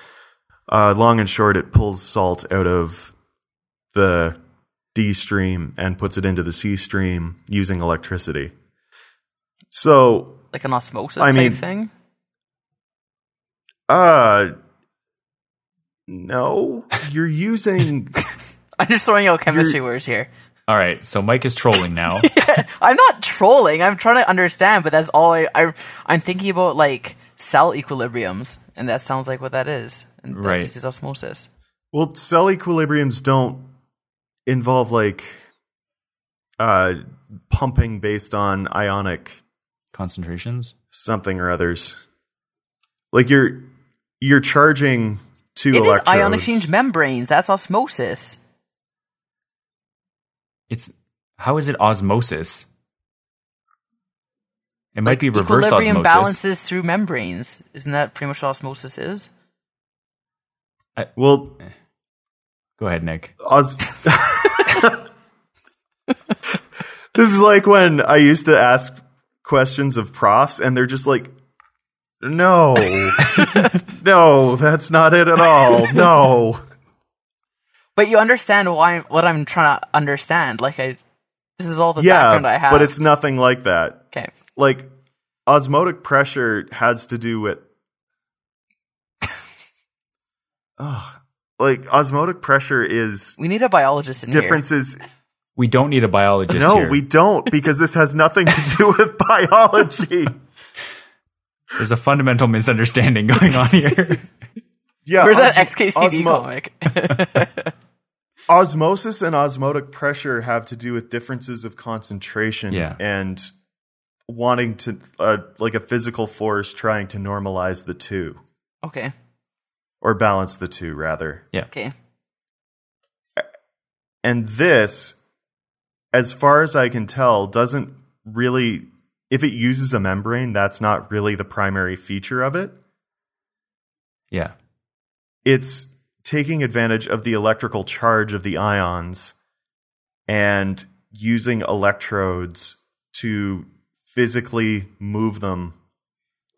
Uh, long and short, it pulls salt out of the D stream and puts it into the C stream using electricity. So, Like an osmosis I type mean- thing? uh, no, you're using I'm just throwing out chemistry words here. All right. So Mike is trolling now. I'm not trolling. I'm trying to understand, but that's all I, I I'm thinking about like cell equilibriums, and that sounds like what that is. And that Right. uses osmosis. Well, cell equilibriums don't involve like uh pumping based on ionic Concentrations. something or others. Like you're you're charging two It is electrodes. ion exchange membranes. That's osmosis. It's how is it osmosis? It might Like, be reverse equilibrium osmosis. balances through membranes. Isn't that pretty much what osmosis is? I, Well, eh. Go ahead, Nick. os- this is like when I used to ask questions of profs, and they're just like, "No, no, that's not it at all. No." But you understand why what I'm trying to understand. Like I, This is all the yeah, background I have. but it's nothing like that. okay. Like osmotic pressure has to do with oh, like osmotic pressure is We need a biologist in here. differences We don't need a biologist no here. we don't because this has nothing to do with biology There's a fundamental misunderstanding going on here. yeah Where's that XKCD osmo- comic? osmosis and osmotic pressure have to do with differences of concentration Yeah. and wanting to uh, like a physical force trying to normalize the two okay. or balance the two rather Yeah. Okay. and this as far as i can tell doesn't really if it uses a membrane that's not really the primary feature of it yeah. it's taking advantage of the electrical charge of the ions and using electrodes to physically move them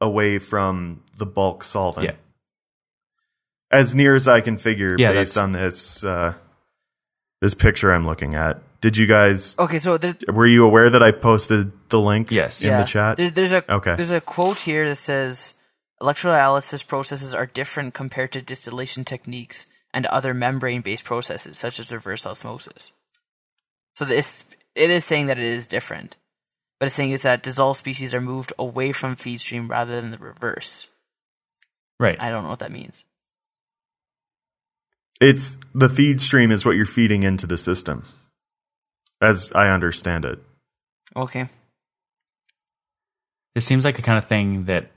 away from the bulk solvent. Yeah. As near as I can figure Yeah, based on this uh, this picture I'm looking at. Did you guys Okay, so there, were you aware that I posted the link Yes. in yeah, the chat? There, there's a Okay. there's a quote here that says electrolysis processes are different compared to distillation techniques and other membrane-based processes such as reverse osmosis. So this it is saying that it is different, but it's saying is that dissolved species are moved away from feed stream rather than the reverse. Right. I don't know what that means. It's the feed stream is what you're feeding into the system. As I understand it. Okay. It seems like the kind of thing that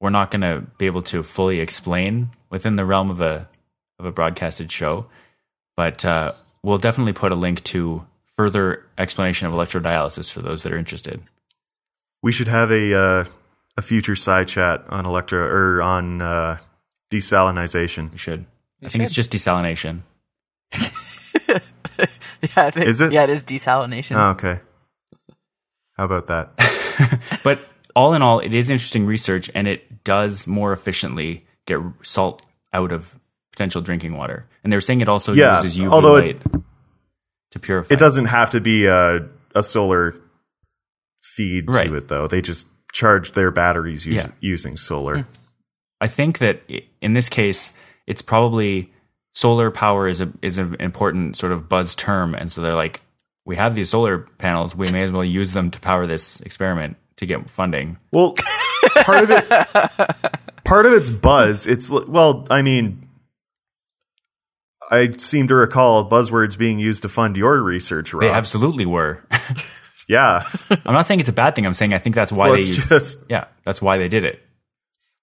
we're not going to be able to fully explain within the realm of a of a broadcasted show, but uh, we'll definitely put a link to further explanation of electrodialysis for those that are interested. We should have a uh, a future side chat on electro or on uh, desalinization. We should. I We think it's just desalination. Yeah, I think- Is it? Yeah, it is desalination. Oh, okay. How about that? But all in all, it is interesting research, and it does more efficiently get salt out of potential drinking water. And they're saying it also Yeah, uses UV although light it- to purify. It doesn't have to be a, a solar feed Right. to it, though. They just charge their batteries us- Yeah. using solar. Hmm. I think that in this case, it's probably solar power is a is an important sort of buzz term, and so they're like, we have these solar panels, we may as well use them to power this experiment to get funding. Well, part of it, part of it's buzz. It's well, I mean, I seem to recall buzzwords being used to fund your research, Rob. They absolutely were. yeah. I'm not saying it's a bad thing. I'm saying I think that's why so they used. just Yeah, that's why they did it.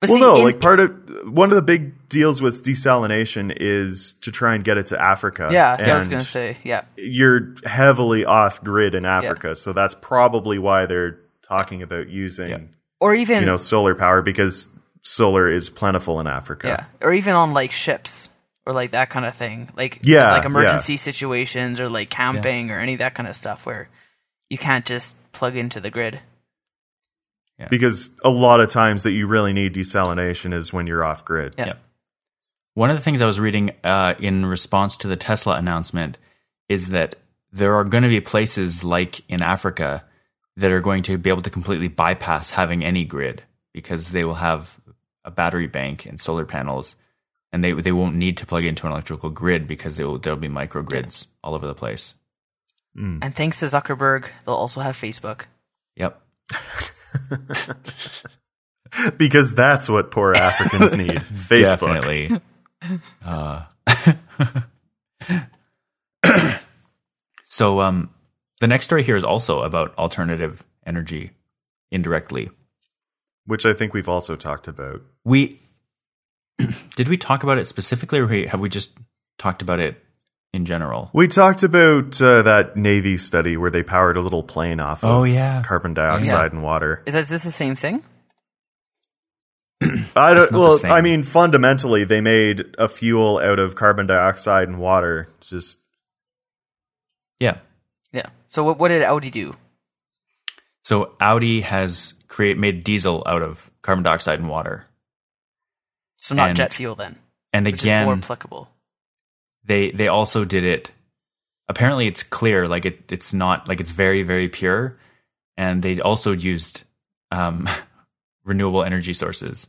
But well, see, no, in- like part of one of the big deals with desalination is to try and get it to Africa. yeah, I was gonna say, yeah. you're heavily off grid in Africa, so that's probably why they're talking about using Yeah. Or even you know solar power because solar is plentiful in Africa. Yeah, or even on like ships or like that kind of thing. Like Yeah, like emergency situations or like camping or any of that kind of stuff where you can't just plug into the grid. Because a lot of times that you really need desalination is when you're off grid. Yeah. Yeah. One of the things I was reading uh, in response to the Tesla announcement is that there are going to be places like in Africa that are going to be able to completely bypass having any grid because they will have a battery bank and solar panels, and they they won't need to plug into an electrical grid because will, there'll be microgrids all over the place. And thanks to Zuckerberg, they'll also have Facebook. Yep. Because that's what poor Africans need. Facebook. Definitely. uh, so, um, the next story here is also about alternative energy indirectly. Which I think we've also talked about. We did we talk about it specifically, or have we just talked about it in general? We talked about uh, that Navy study where they powered a little plane off of Oh, yeah. carbon dioxide and water. Is, that, is this the same thing? I don't, well. I mean, fundamentally, they made a fuel out of carbon dioxide and water. Just Yeah. Yeah. So what, what did Audi do? So Audi has create made diesel out of carbon dioxide and water, So not And- jet fuel then, and again, more again, applicable. They they also did it apparently it's clear, like it, it's not like it's very very pure, and they also used um, renewable energy sources.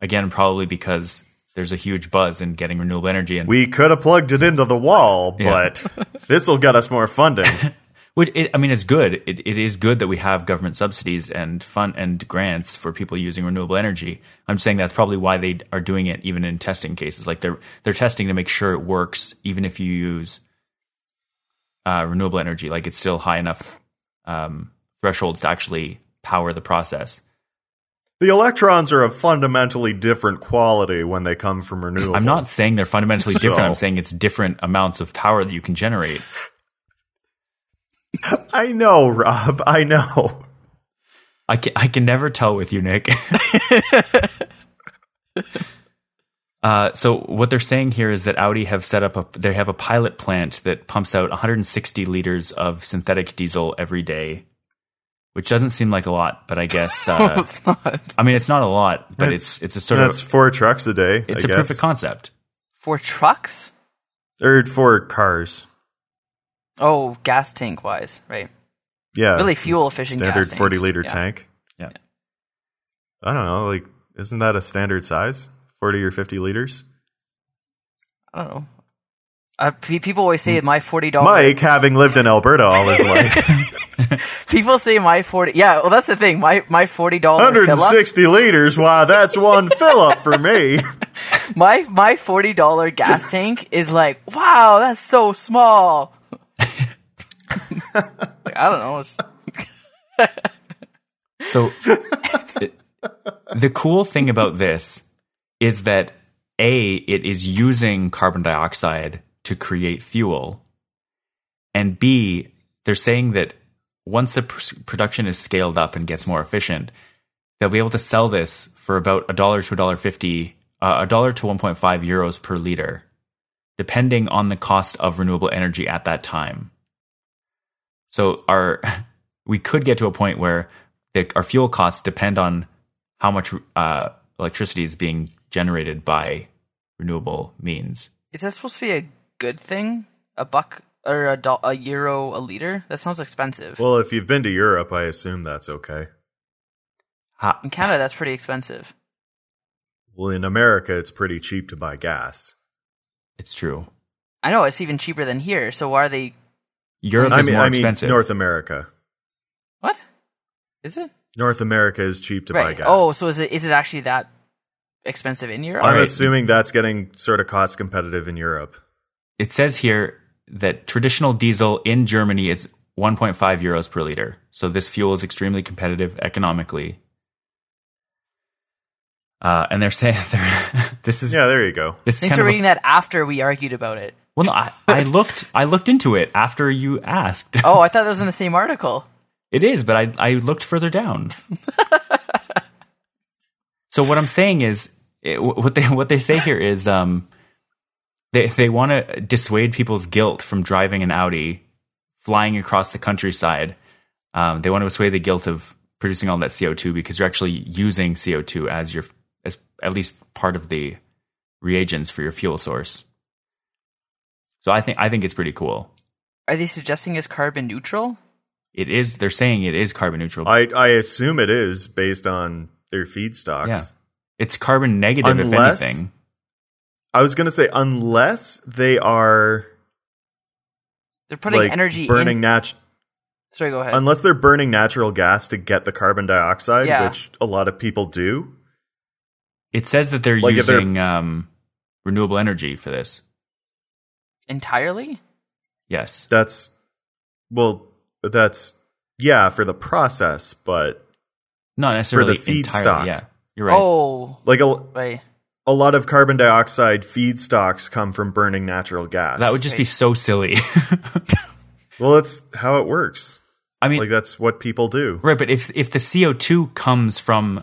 Again, probably because there's a huge buzz in getting renewable energy, and We could have plugged it into the wall, Yeah. but this will get us more funding. Which it, I mean, it's good. It, it is good that we have government subsidies and fund and grants for people using renewable energy. I'm saying that's probably why they are doing it, even in testing cases. Like they're they're testing to make sure it works, even if you use uh, renewable energy. Like it's still high enough um, thresholds to actually power the process. The electrons are of fundamentally different quality when they come from renewable. I'm not saying they're fundamentally different. I'm saying it's different amounts of power that you can generate. I know, Rob. I know. I can, I can never tell with you, Nick. uh, so what they're saying here is that Audi have set up a they have a pilot plant that pumps out 160 liters of synthetic diesel every day, which doesn't seem like a lot, but I guess uh, it's not. I mean it's not a lot, but That's- it's it's a sort That's of four trucks a day. it's I a guess. proof of concept. Four trucks? Or four cars. Oh, gas tank wise, right? Yeah. Really fuel efficient Standard gas tanks. 40 liter Yeah. tank. Yeah. I don't know. Like, isn't that a standard size? 40 or 50 liters? I don't know. Uh, people always say my forty dollars. Mike, having lived in Alberta all his life, People say my forty. Yeah, well, that's the thing. My my forty dollars. 160 liters. Wow, that's one fill up for me. My my forty dollar gas tank is like, wow, that's so small. Like, I don't know. So the, cool thing about this is that A, it is using carbon dioxide to create fuel. And B, they're saying that once the pr- production is scaled up and gets more efficient, they'll be able to sell this for about a dollar to a dollar fifty, uh, a dollar to one point five euros per liter, depending on the cost of renewable energy at that time. So our we could get to a point where the, our fuel costs depend on how much uh, electricity is being generated by renewable means. is that supposed to be a good thing? A buck or a, do- a euro a liter? That sounds expensive. Well, if you've been to Europe, I assume that's okay. Ha- In Canada, that's pretty expensive. Well, in America, it's pretty cheap to buy gas. it's true. I know it's even cheaper than here. So why are they? Europe I is mean, more I mean, expensive. North America. What is it? North America is cheap to buy Right. gas. Oh, so is it is it actually that expensive in Europe? I'm Alright. assuming that's getting sort of cost competitive in Europe. it says here that traditional diesel in Germany is 1.5 euros per liter. So this fuel is extremely competitive economically. Uh, and they're saying they're, this is Yeah, there you go. this is Thanks kind for of a- reading that after we argued about it. Well, no, I, I looked I looked into it after you asked. Oh, I thought that was in the same article. It is, but I I looked further down. so what I'm saying is it, what they what they say here is um they they want to dissuade people's guilt from driving an Audi, flying across the countryside. Um, they want to assuage the guilt of producing all that CO2 because you're actually using CO2 as your as at least part of the reagents for your fuel source. So I think I think it's pretty cool. Are they suggesting it's carbon neutral? It is. They're saying it is carbon neutral. I, I assume it is based on their feedstocks. Yeah. It's carbon negative, Unless- if anything. I was going to say, unless they are They're putting like energy burning in. nat- Sorry, go ahead. unless they're burning natural gas to get the carbon dioxide, Yeah. which a lot of people do. It says that they're Like if they're- using um, renewable energy for this. Entirely? Yes. That's well, that's yeah for the process, but Not necessarily the feedstock. entirely. Yeah. You're right. Oh, like a, right. a lot of carbon dioxide feedstocks come from burning natural gas. that would just be so silly. well, that's how it works. I mean, Like that's what people do. right, but if if the CO2 comes from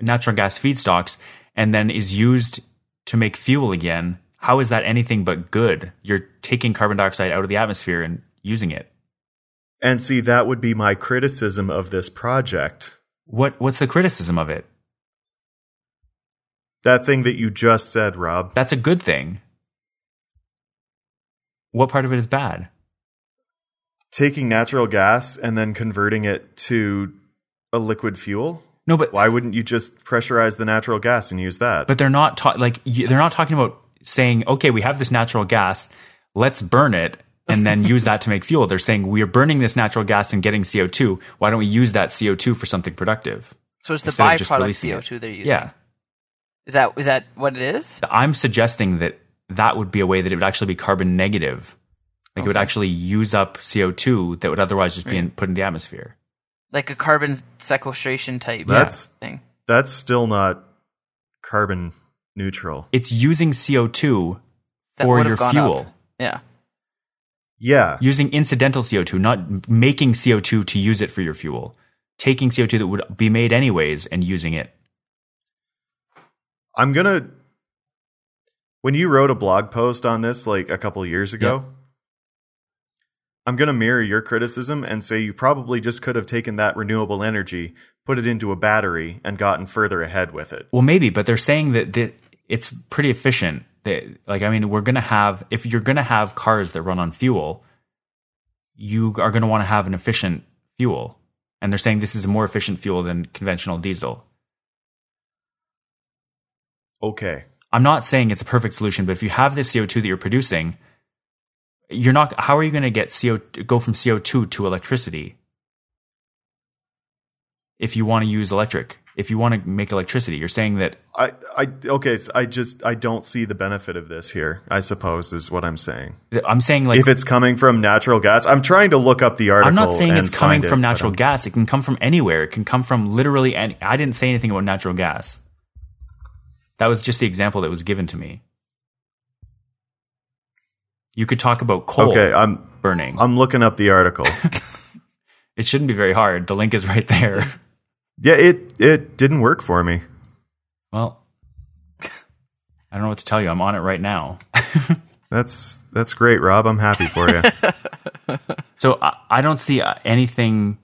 natural gas feedstocks and then is used to make fuel again, how is that anything but good? You're taking carbon dioxide out of the atmosphere and using it. And see, that would be my criticism of this project. What what's the criticism of it? That thing that you just said, Rob. That's a good thing. What part of it is bad? Taking natural gas and then converting it to a liquid fuel. No, but Why wouldn't you just pressurize the natural gas and use that? but they're not ta- like they're not talking about saying, okay, we have this natural gas, let's burn it and then use that to make fuel. They're saying we are burning this natural gas and getting CO two. Why don't we use that CO two for something productive? So it's the Instead byproduct. CO2 they're using. Yeah, Is that is that what it is? I'm suggesting that that would be a way that it would actually be carbon negative. Like it would actually use up CO two that would otherwise just be in, put in the atmosphere. Like a carbon sequestration type That's thing. that's still not carbon neutral. It's using CO two That for your fuel. up. Yeah. Yeah. using incidental CO2, not making CO2 to use it for your fuel. Taking CO2 that would be made anyways and using it. I'm gonna. When you wrote a blog post on this like a couple years ago, I'm gonna mirror your criticism and say you probably just could have taken that renewable energy, put it into a battery, and gotten further ahead with it. Well, maybe, but they're saying that, that it's pretty efficient. That, like, I mean, we're going to have, if you're going to have cars that run on fuel, you are going to want to have an efficient fuel. And they're saying this is a more efficient fuel than conventional diesel. Okay. I'm not saying it's a perfect solution, but if you have the CO2 that you're producing, you're not, how are you going to get CO, go from CO2 to electricity? If you want to use electric, if you want to make electricity, you're saying that, I, I okay. So I just I don't see the benefit of this here. I suppose is what I'm saying. I'm saying like, if it's coming from natural gas, I'm trying to look up the article. I'm not saying it's coming from it, natural gas. It can come from anywhere. It can come from literally any. I didn't say anything about natural gas. That was just the example that was given to me. You could talk about coal Okay, I'm burning. I'm looking up the article. it shouldn't be very hard. The link is right there. yeah, it it didn't work for me. Well, I don't know what to tell you. I'm on it right now. That's that's great, Rob. I'm happy for you. So I, I don't see uh, anything.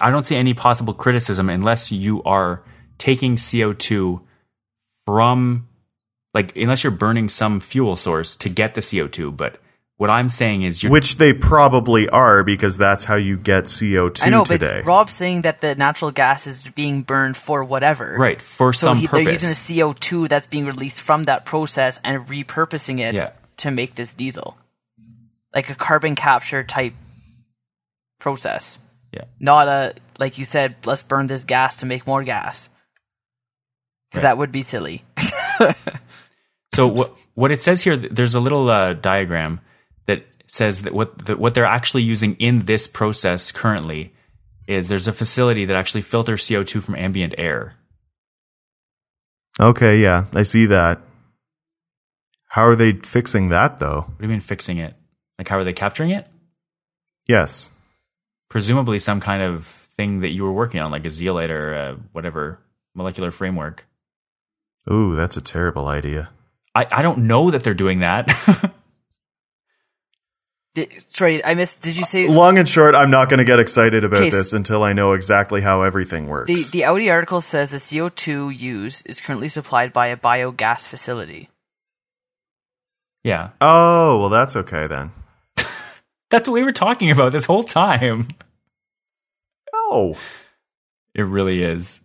I don't see any possible criticism unless you are taking CO2 from, like, unless you're burning some fuel source to get the CO2. But what I'm saying is you're. Which they probably are because that's how you get CO2 I know, today. but Rob's saying that the natural gas is being burned for whatever. right, for So some he, they're using the CO2 that's being released from that process and repurposing it Yeah. to make this diesel. Like a carbon capture type process. yeah. Not a, like you said, let's burn this gas to make more gas. Because Right. that would be silly. So what what it says here, there's a little uh, diagram that says that what that what they're actually using in this process currently is there's a facility that actually filters CO2 from ambient air. okay, yeah, I see that. How are they fixing that though? What do you mean fixing it? Like how are they capturing it? Yes. Presumably some kind of thing that you were working on, like a zeolite or whatever molecular framework. Ooh, that's a terrible idea. I, I don't know that they're doing that. Did, sorry, I missed. Did you say Long and short, I'm not going to get excited about Case- this until I know exactly how everything works. the the Audi article says the CO2 used is currently supplied by a biogas facility. yeah. oh, well, that's okay then. That's what we were talking about this whole time. Oh, It really is.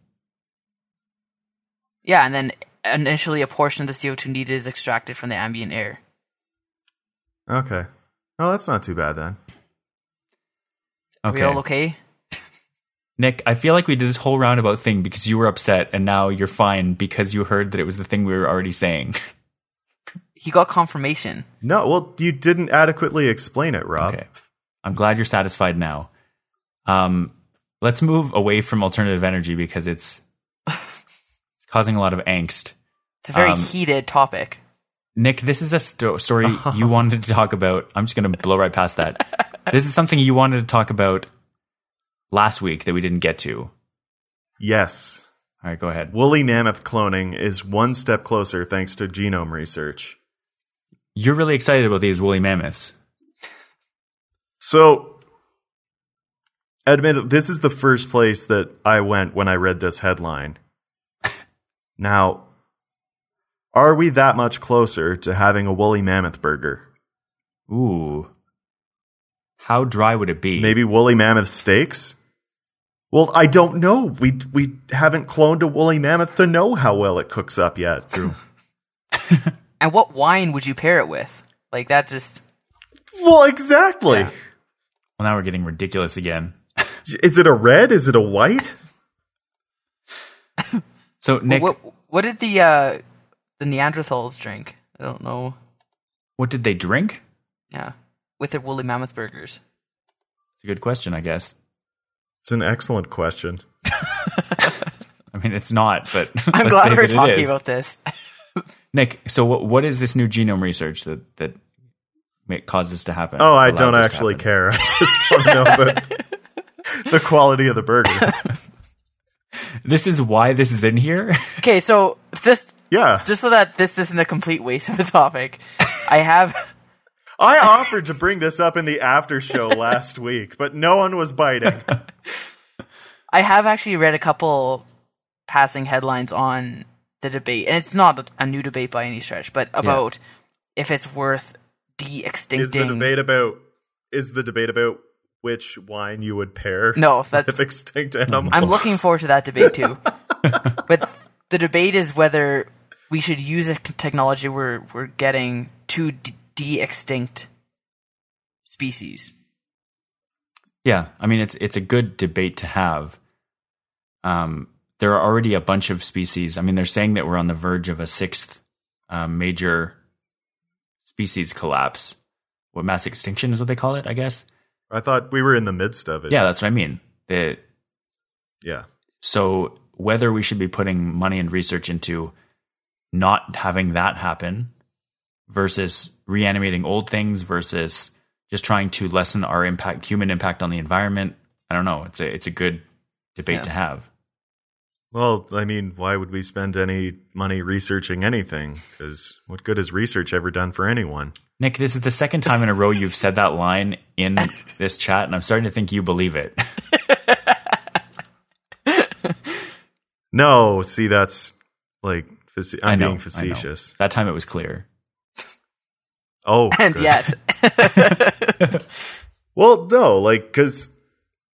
Yeah, and then initially a portion of the CO2 needed is extracted from the ambient air. okay. Oh, that's not too bad then. Are we Okay. all okay? Nick, I feel like we did this whole roundabout thing because you were upset and now you're fine because you heard that it was the thing we were already saying. He got confirmation. No, well, you didn't adequately explain it, Rob. Okay. I'm glad you're satisfied now. Um, let's move away from alternative energy because it's it's causing a lot of angst. It's a very Um, heated topic. Nick, this is a sto- story you wanted to talk about. I'm just going to blow right past that. This is something you wanted to talk about last week that we didn't get to. Yes. All right, go ahead. Woolly mammoth cloning is one step closer thanks to genome research. You're really excited about these woolly mammoths. So, admit this is the first place that I went when I read this headline. Now, are we that much closer to having a woolly mammoth burger? Ooh. How dry would it be? Maybe woolly mammoth steaks? Well, I don't know. We we haven't cloned a woolly mammoth to know how well it cooks up yet. True. And what wine would you pair it with? Like that just Well, exactly. Yeah. Well, now we're getting ridiculous again. Is it a red? Is it a white? So, Nick, what what did the uh the Neanderthals drink? I don't know. what did they drink? Yeah. With their woolly mammoth burgers. It's a good question, I guess. It's an excellent question. I mean, it's not, but I'm glad we're talking about this. Nick, so what, what is this new genome research that that ma- caused this to happen? Oh, I don't actually happen? care. I just want to know the, the quality of the burger. This is why this is in here. Okay, so just Yeah. just so that this isn't a complete waste of a topic, I have I offered to bring this up in the after show last week, but no one was biting. I have actually read a couple passing headlines on the debate, and it's not a new debate by any stretch, but about if it's worth de-extincting. Is the debate about is the debate about which wine you would pair No, that's with extinct animals? I'm looking forward to that debate too. but the debate is whether we should use a technology we're we're getting to de- de-extinct species. Yeah, I mean it's it's a good debate to have. Um, there are already a bunch of species. I mean, they're saying that we're on the verge of a sixth um, major species collapse. What mass extinction is what they call it, I guess. I thought we were in the midst of it. Yeah, that's what I mean. The, Yeah. so whether we should be putting money and research into not having that happen versus reanimating old things versus just trying to lessen our impact human impact on the environment i don't know it's a it's a good debate Yeah. to have Well, I mean, why would we spend any money researching anything? Because what good has research ever done for anyone? Nick this is the second time in a row you've said that line in this chat and i'm starting to think you believe it No, see, that's like face- I I'm know, being facetious. that time it was clear Oh, And good. yet, well, no, like because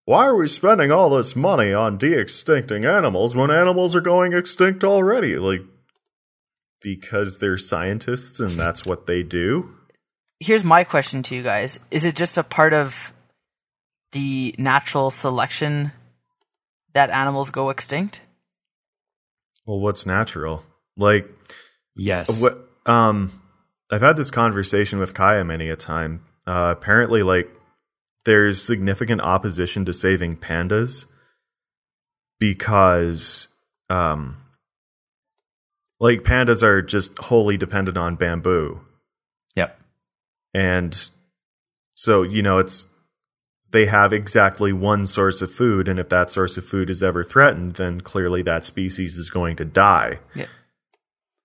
why are we spending all this money on de-extincting animals when animals are going extinct already? Like because they're scientists and that's what they do. Here's my question to you guys: Is it just a part of the natural selection that animals go extinct? Well, what's natural? Like yes What, um, I've had this conversation with Kaya many a time. Uh, apparently, like, there's significant opposition to saving pandas because, um, like, pandas are just wholly dependent on bamboo. And so, you know, it's, they have exactly one source of food. And if that source of food is ever threatened, then clearly that species is going to die Yeah.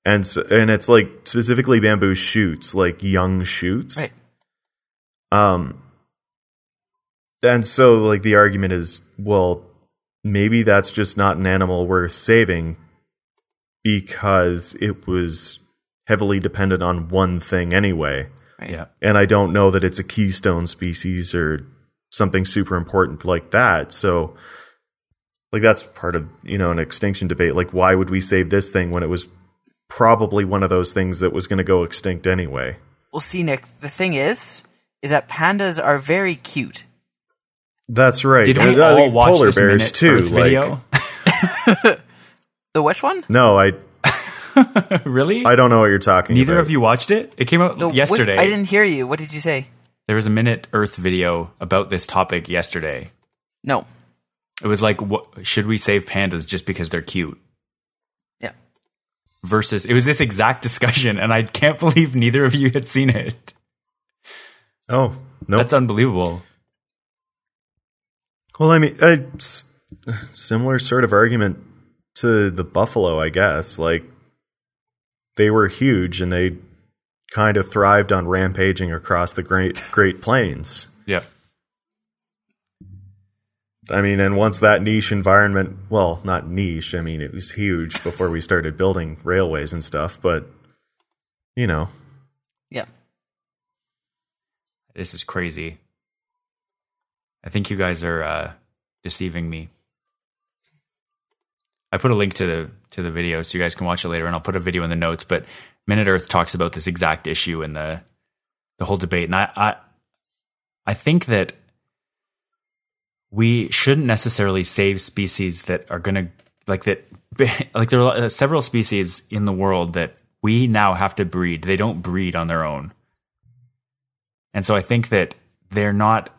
and so, and it's like specifically bamboo shoots, like young shoots. Right. Um, and so like the argument is, well, maybe that's just not an animal worth saving because it was heavily dependent on one thing anyway. Right. yeah And I don't know that it's a keystone species or something super important like that. So like that's part of, you know, an extinction debate. Like why would we save this thing when it was probably one of those things that was going to go extinct anyway? Well, see, Nick, the thing is, is that pandas are very cute. That's right. did we all watch polar this bears minute too? Earth like- video The which one? no, I really I don't know what you're talking about. neither about. of you watched it it came out The whi- yesterday I didn't hear you. What did you say? there was a minute earth video about this topic yesterday No. It was like, what, should we save pandas just because they're cute? Yeah. Versus, it was this exact discussion, and I can't believe neither of you had seen it. Oh, no. That's unbelievable. Well, I mean, I, s- similar sort of argument to the buffalo, I guess. Like, they were huge and they kind of thrived on rampaging across the Great Great Plains. Yeah. I mean, and once that niche environment, well, not niche, I mean, it was huge before we started building railways and stuff, but, you know, Yeah. This is crazy. I think you guys are uh, deceiving me. I put a link to the to the video so you guys can watch it later, and I'll put a video in the notes. But Minute Earth talks about this exact issue in the the whole debate, and I I, I think that we shouldn't necessarily save species that are going to like that like there are uh, several species in the world that we now have to breed they don't breed on their own and so i think that they're not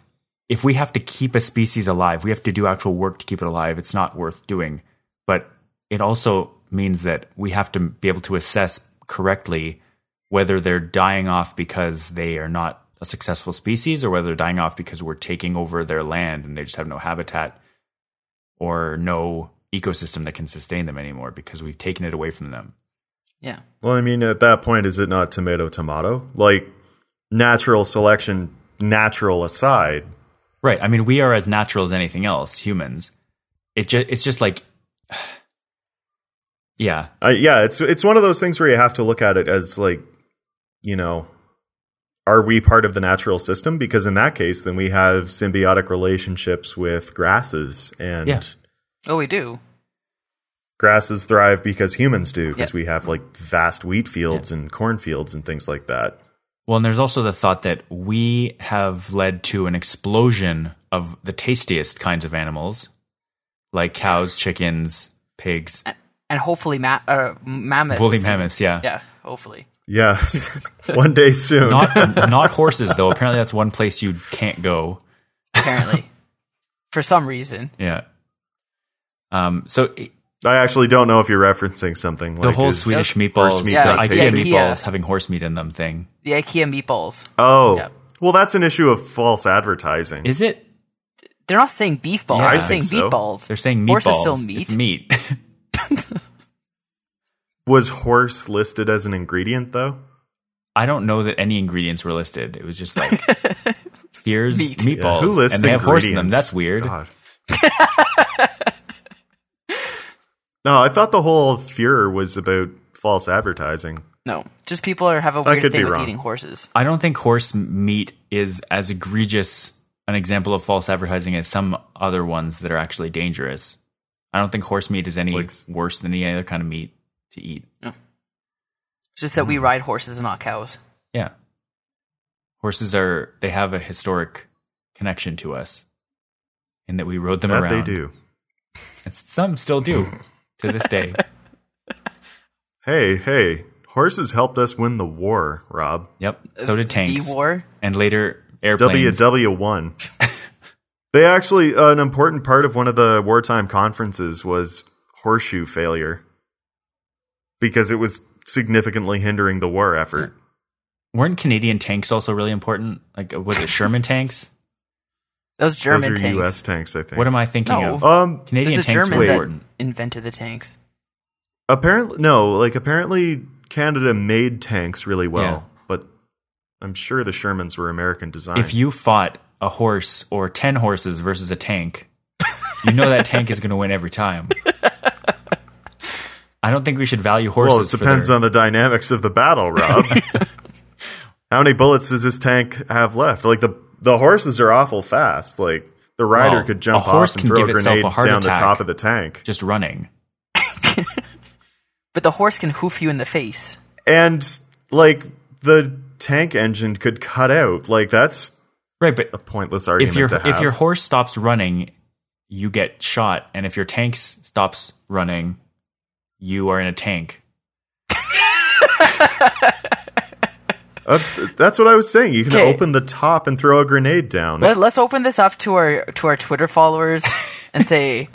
if we have to keep a species alive we have to do actual work to keep it alive it's not worth doing but it also means that we have to be able to assess correctly whether they're dying off because they are not a successful species or whether they're dying off because we're taking over their land and they just have no habitat or no ecosystem that can sustain them anymore because we've taken it away from them. Yeah. Well, I mean, at that point, is it not tomato tomato? Like natural selection, natural aside. Right. I mean, we are as natural as anything else, humans. It just it's just like yeah. Uh, yeah, it's it's one of those things where you have to look at it as like, you know, are we part of the natural system? Because in that case, then we have symbiotic relationships with grasses and Yeah. Oh, we do. grasses thrive because humans do because Yeah. we have like vast wheat fields and cornfields and things like that. Well, and there's also the thought that we have led to an explosion of the tastiest kinds of animals, like cows, chickens, pigs, And hopefully, ma- uh, mammoths. woolly mammoths. Yeah, Yeah, hopefully. Yeah, one day soon. not not horses though. Apparently, that's one place you can't go. Apparently, for some reason. Yeah. Um. So I actually don't know if you're referencing something like the whole Swedish meatballs, meat Yeah, the IKEA tasty? Meatballs having horse meat in them thing. The IKEA meatballs. Oh, Yeah. well, that's an issue of false advertising. Is it? They're not saying beef balls. Yeah, they're saying think so. meatballs. They're saying meatballs. Horse is still meat. It's meat. Was horse listed as an ingredient though? I don't know that any ingredients were listed. It was just like here's Meat. meatballs, Who lists and they have horse in them. That's weird. God. no, I thought the whole furor was about false advertising. No, just people are have a weird thing with wrong. eating horses. I don't think horse meat is as egregious an example of false advertising as some other ones that are actually dangerous. I don't think horse meat is any Like- worse than any other kind of meat to eat. It's just that we Hmm. ride horses and not cows. Yeah. Horses are they have a historic connection to us in that we rode them That around. they do. And some still do to this day. Hey, hey, horses helped us win the war, Rob. Yep. So did tanks. The war. And later airplanes. WW one. they actually an important part of one of the wartime conferences was horseshoe failure because it was significantly hindering the war effort. Weren't Canadian tanks also really important? Like was it Sherman tanks? Those German Those are tanks. U.S. tanks, I think. What am I thinking No. of? Um, Canadian It's the tanks were Germans that important. invented the tanks. apparently, no. Like apparently, Canada made tanks really well, Yeah. but I'm sure the Shermans were American design. If you fought a horse or 10 horses versus a tank, you know that tank is going to win every time. I don't think we should value horses. well, it depends their- on the dynamics of the battle, Rob. How many bullets does this tank have left? Like the the horses are awful fast. Like the rider Well, could jump horse off and throw a grenade a down the top of the tank. just running. But the horse can hoof you in the face. And like the tank engine could cut out. Like that's Right, but a pointless argument if your if your horse stops running, you get shot, and if your tank stops running, you are in a tank. Uh, that's what I was saying. You can Okay. open the top and throw a grenade down. Let, let's open this up to our to our Twitter followers and say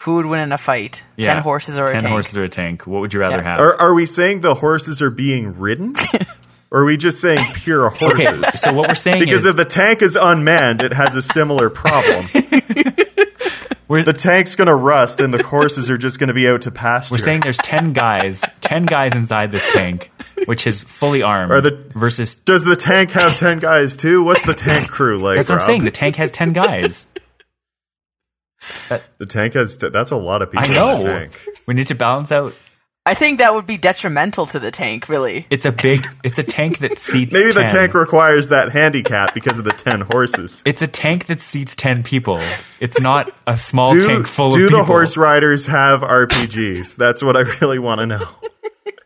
who would win in a fight: Yeah. ten horses or a ten tank. horses or a tank. What would you rather Yeah. have? Are, are we saying the horses are being ridden? or are we just saying pure horses? okay, so what we're saying Because is if the tank is unmanned, it has a similar problem. the tank's going to rust, and the horses are just going to be out to pasture. we're saying there's ten guys, ten guys inside this tank, which is fully armed, Are the- versus. Does the tank have ten guys too? What's the tank crew like? That's what I'm saying. The tank has ten guys. The tank has. T- that's a lot of people. I know. In the tank. We need to balance out I think that would be detrimental to the tank. Really, It's a big. It's a tank that seats. Maybe the tank requires that handicap because of the ten horses. It's a tank that seats ten people. It's not a small Do, tank full of people. do of the horse riders have RPGs? That's what I really want to know.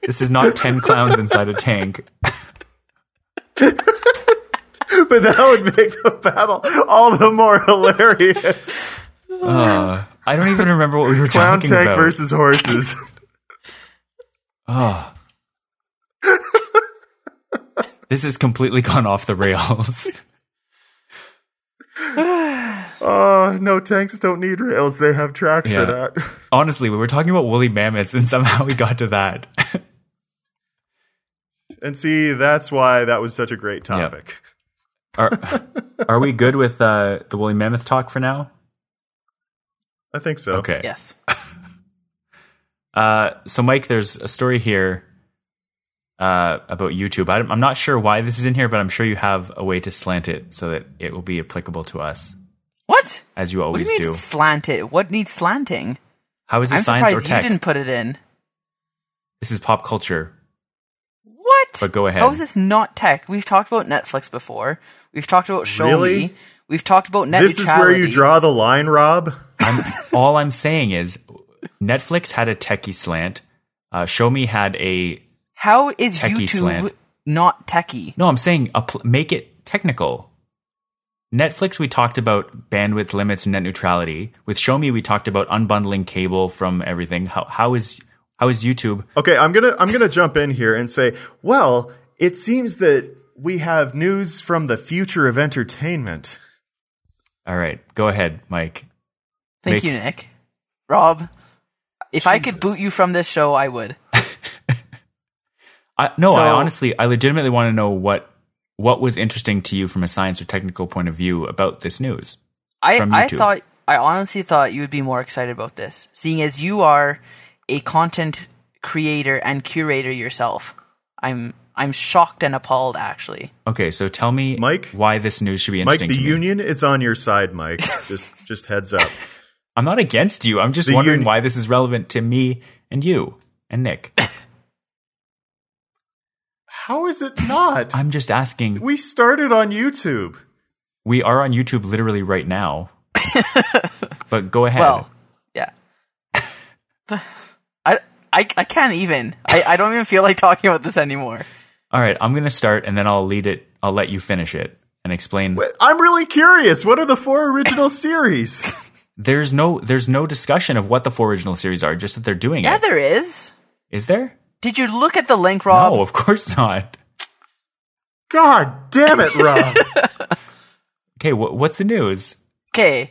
This is not ten clowns inside a tank. But that would make the battle all the more hilarious. Uh, I don't even remember what we were Clown talking about. Clown tank versus horses. Oh. this has completely gone off the rails. Oh, no tanks don't need rails. They have tracks Yeah. for that. Honestly, we were talking about woolly mammoths, and somehow we got to that. And see, that's why that was such a great topic. Are are we good with uh, the woolly mammoth talk for now? I think so. Okay. yes. Uh, so, Mike, there's a story here uh, about YouTube. I, I'm not sure why this is in here, but I'm sure you have a way to slant it so that it will be applicable to us, What? as you What always do you mean do. slant it? What needs slanting? How is it I'm this science or surprised tech? you didn't put it in. This is pop culture. What? But go ahead. How is this not tech? We've talked about Netflix before. We've talked about Show Really? Me. We've talked about net This is where you draw the line, Rob. I'm, all I'm saying is Netflix had a techie slant. Uh, Shomi had a. How is Techie YouTube slant. not techie? No, I'm saying appl- make it technical. Netflix, we talked about bandwidth limits and net neutrality. With Shomi, we talked about unbundling cable from everything. How, how is how is YouTube? Okay, I'm gonna I'm gonna jump in here and say, well, it seems that we have news from the future of entertainment. All right, go ahead, Mike. Thank Make- you, Nick. Rob, if I could boot you from this show, I would. I, no, I honestly, I legitimately want to know what what was interesting to you from a science or technical point of view about this news. I I thought I honestly thought you would be more excited about this, seeing as you are a content creator and curator yourself. I'm I'm shocked and appalled actually. Okay, so tell me, Mike? why this news should be interesting. Mike, interesting the to me. union is on your side, Mike. just just heads up. I'm not against you. I'm just The wondering uni- why this is relevant to me and you and Nick. How is it not? I'm just asking. we started on YouTube. We are on YouTube literally right now. but go ahead. Well, yeah. I, I I can't even. I, I don't even feel like talking about this anymore. All right, I'm going to start and then I'll lead it. I'll let you finish it and explain. Wait, I'm really curious. What are the four original series? There's no there's no discussion of what the four original series are, just that they're doing Yeah, it. Yeah, there is. Is there? Did you look at the link, Rob? No, of course not. God damn it, Rob. Okay, wh- what's the news? Okay.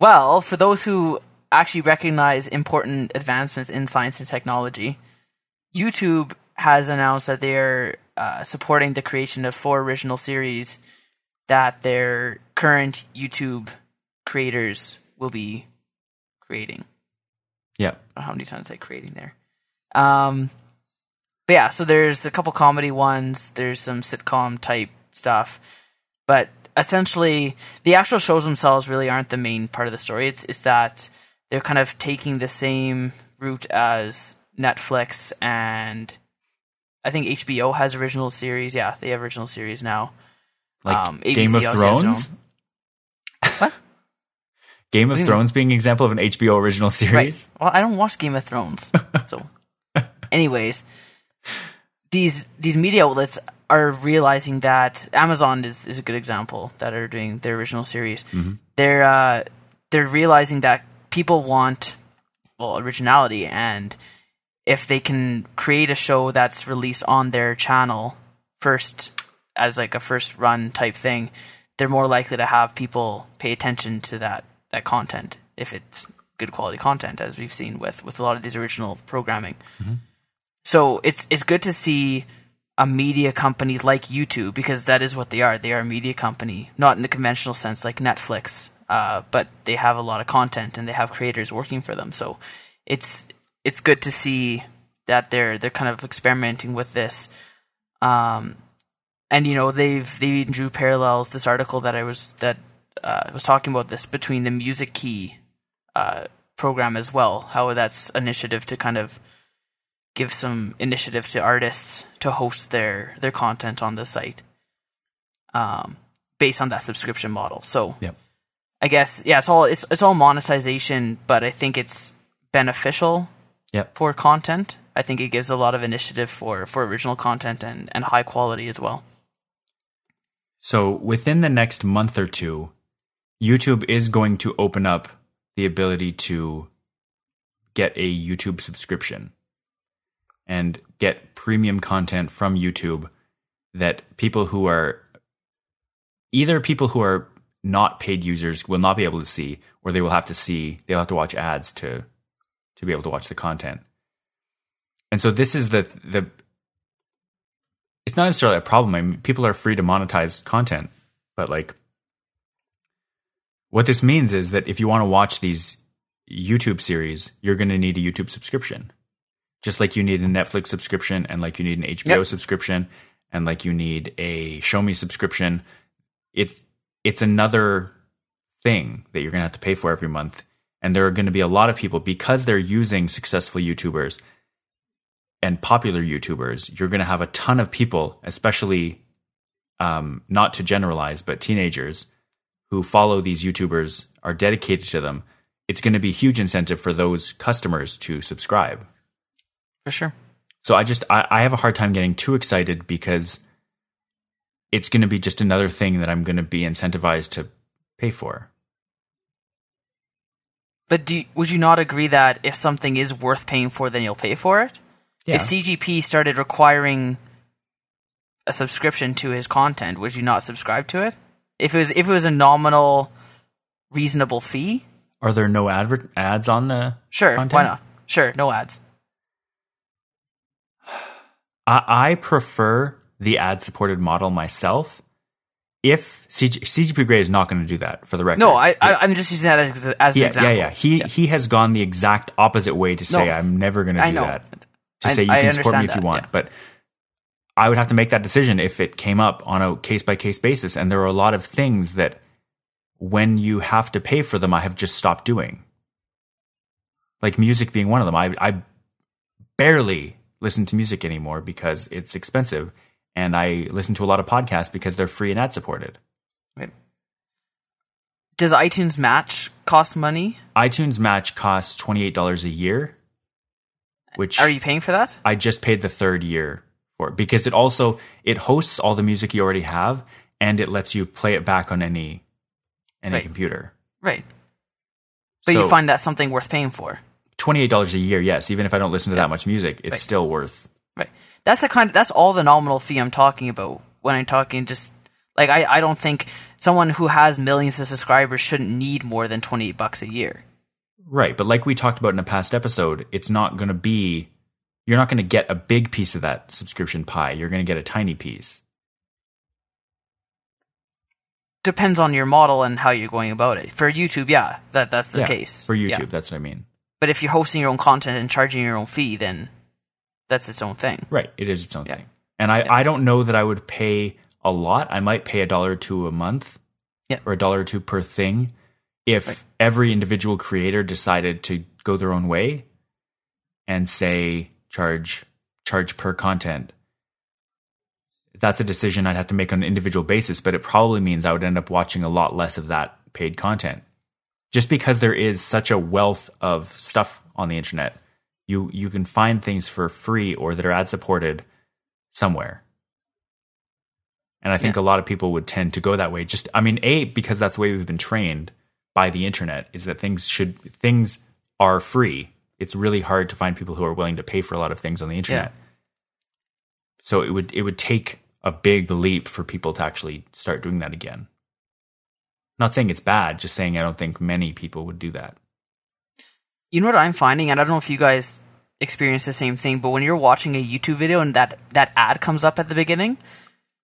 Well, for those who actually recognize important advancements in science and technology, YouTube has announced that they are uh, supporting the creation of four original series that their current YouTube creators will be creating. Yeah. I don't know how many times I say creating there. Um, but yeah, so there's a couple comedy ones. There's some sitcom type stuff, but essentially, the actual shows themselves really aren't the main part of the story. It's it's that they're kind of taking the same route as Netflix and I think HBO has original series. Yeah, they have original series now. Like Um, Game of Thrones? What? Game of Thrones being an example of an HBO original series? Right. Well, I don't watch Game of Thrones. so, anyways, these these media outlets are realizing that Amazon is, is a good example that are doing their original series. They're uh, they're realizing that people want well originality, and if they can create a show that's released on their channel first as like a first run type thing, they're more likely to have people pay attention to that that content if it's good quality content, as we've seen with with a lot of these original programming. So it's it's good to see a media company like YouTube because that is what they are. They are a media company, not in the conventional sense like Netflix, uh, but they have a lot of content and they have creators working for them. So it's it's good to see that they're they're kind of experimenting with this. Um, and you know they've they even drew parallels. This article that I was that uh, was talking about this between the Music Key uh, program as well. How that's initiative to kind of give some initiative to artists to host their their content on the site um, based on that subscription model. So Yep. I guess yeah, it's all it's it's all monetization, but I think it's beneficial Yep. for content. I think it gives a lot of initiative for for original content and and high quality as well. So within the next month or two, YouTube is going to open up the ability to get a YouTube subscription and get premium content from YouTube that people who are either people who are not paid users will not be able to see or they will have to see they'll have to watch ads to to be able to watch the content. And so this is the the it's not necessarily a problem. I mean, people are free to monetize content, but like, what this means is that if you want to watch these YouTube series, you're going to need a YouTube subscription, just like you need a Netflix subscription, and like you need an HBO Yep. subscription, and like you need a Shomi subscription. It it's another thing that you're going to have to pay for every month, and there are going to be a lot of people because they're using successful YouTubers and popular YouTubers, you're going to have a ton of people, especially um, not to generalize, but teenagers who follow these YouTubers are dedicated to them. It's going to be a huge incentive for those customers to subscribe. For sure. So I just I, I have a hard time getting too excited because it's going to be just another thing that I'm going to be incentivized to pay for. But do would you not agree that if something is worth paying for, then you'll pay for it? Yeah. If CGP started requiring a subscription to his content, would you not subscribe to it? If it was if it was a nominal, reasonable fee, Are there no advert ads on the sure, content? why not? Sure, no ads. I, I prefer the ad supported model myself. If CG, CGP Grey is not going to do that for the record. No, I, I I'm just using that as, as an yeah, example. yeah, yeah. He he has gone the exact opposite way to say No. I'm never going to do that. To I- say you I can support me if you want, yeah. but I would have to make that decision if it came up on a case by case basis. And there are a lot of things that when you have to pay for them, I have just stopped doing. Like music being one of them. I I barely listen to music anymore because it's expensive, and I listen to a lot of podcasts because they're free and ad supported. Right. Does iTunes Match cost money? iTunes Match costs twenty eight dollars a year, which Are you paying for that? I just paid the third year for because it also it hosts all the music you already have and it lets you play it back on any any Right. computer. Right. But So- you find that something worth paying for. Twenty eight dollars a year, yes. Even if I don't listen to that much music, it's Right. still worth. Right. That's the kind of, that's all the nominal fee I'm talking about when I'm talking just like I, I don't think someone who has millions of subscribers shouldn't need more than 28 bucks a year. Right, but like we talked about in a past episode, it's not going to be. You're not going to get a big piece of that subscription pie. You're going to get a tiny piece. Depends on your model and how you're going about it. For YouTube, yeah, that that's the Yeah, case. for YouTube. Yeah. That's what I mean. But if you're hosting your own content and charging your own fee, then that's its own thing. Right, it is its own Yeah. thing. And I, I don't know that I would pay a lot. I might pay a dollar or two a month, Yeah. or a dollar or two per thing, if Right. every individual creator decided to go their own way and say charge charge per content. That's a decision I'd have to make on an individual basis, but it probably means I would end up watching a lot less of that paid content. Just because there is such a wealth of stuff on the internet, you you can find things for free or that are ad supported somewhere. And I think a lot of people would tend to go that way. Just I mean, A, because that's the way we've been trained by the internet, is that things should things are free. It's really hard to find people who are willing to pay for a lot of things on the internet. So it would it would take a big leap for people to actually start doing that again. Not saying it's bad, just saying I don't think many people would do that. You know what I'm finding, and I don't know if you guys experience the same thing, but when you're watching a YouTube video and that that ad comes up at the beginning,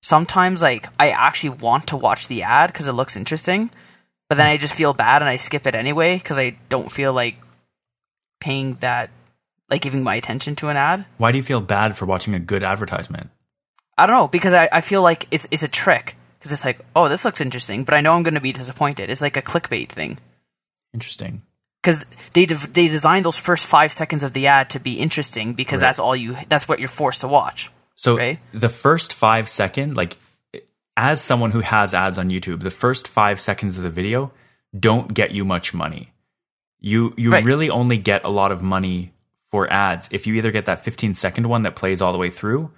sometimes like I actually want to watch the ad because it looks interesting, but then hmm. I just feel bad and I skip it anyway because I don't feel like paying that, like giving my attention to an ad. Why do you feel bad for watching a good advertisement? I don't know because I, I feel like it's it's a trick because it's like oh this looks interesting, but I know I'm going to be disappointed. It's like a clickbait thing. Interesting. because they de- they designed those first five seconds of the ad to be interesting because Right. that's all you that's what you're forced to watch. So Right. the first five second, like as someone who has ads on YouTube, the first five seconds of the video don't get you much money. You you Right. really only get a lot of money for ads if you either get that 15 second one that plays all the way through,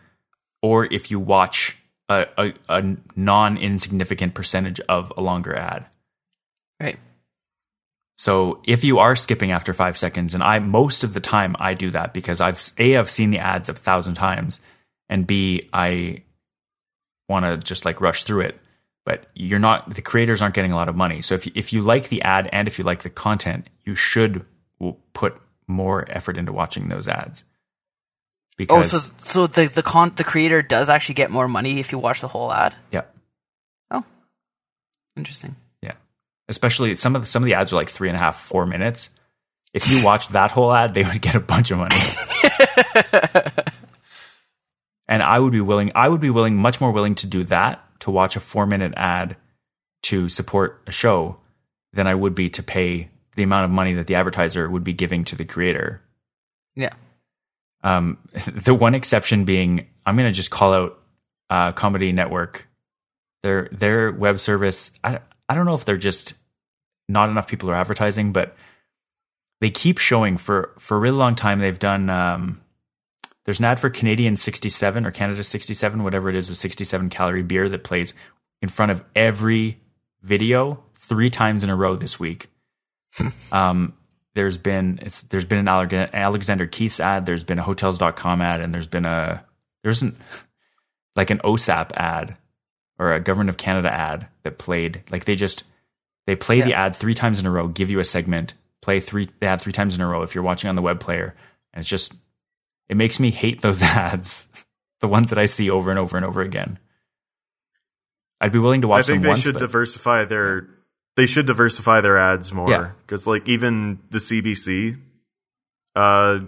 or if you watch a, a, a non insignificant percentage of a longer ad. Right. So if you are skipping after five seconds, and I most of the time I do that because I've a I've seen the ads a thousand times, and b I want to just like rush through it. But you're not the creators aren't getting a lot of money. So if you, if you like the ad and if you like the content, you should put more effort into watching those ads. Oh, so so the the con the creator does actually get more money if you watch the whole ad. yeah, Oh, interesting. Yeah. Especially some of the, some of the ads are like three and a half, four minutes. If you watched that whole ad, they would get a bunch of money. and I would be willing, I would be willing, much more willing to do that to watch a four minute ad to support a show than I would be to pay the amount of money that the advertiser would be giving to the creator. Yeah. Um, the one exception being, I'm going to just call out uh, Comedy Network. Their their web service. I I don't know if they're just not enough people are advertising, but they keep showing for for a really long time. They've done. Um, there's an ad for Canadian 67 or Canada 67, whatever it is, with 67 calorie beer that plays in front of every video three times in a row this week. um, there's been it's, there's been an Alexander Keith's ad, there's been a Hotels.com ad, and there's been a there's an like an OSAP ad or a Government of Canada ad that played like they just they play the ad three times in a row, give you a segment, play three the ad three times in a row if you're watching on the web player, and it's just it makes me hate those ads, the ones that I see over and over and over again. I'd be willing to watch. I think them they once, should diversify their they should diversify their ads more because like even the CBC, uh,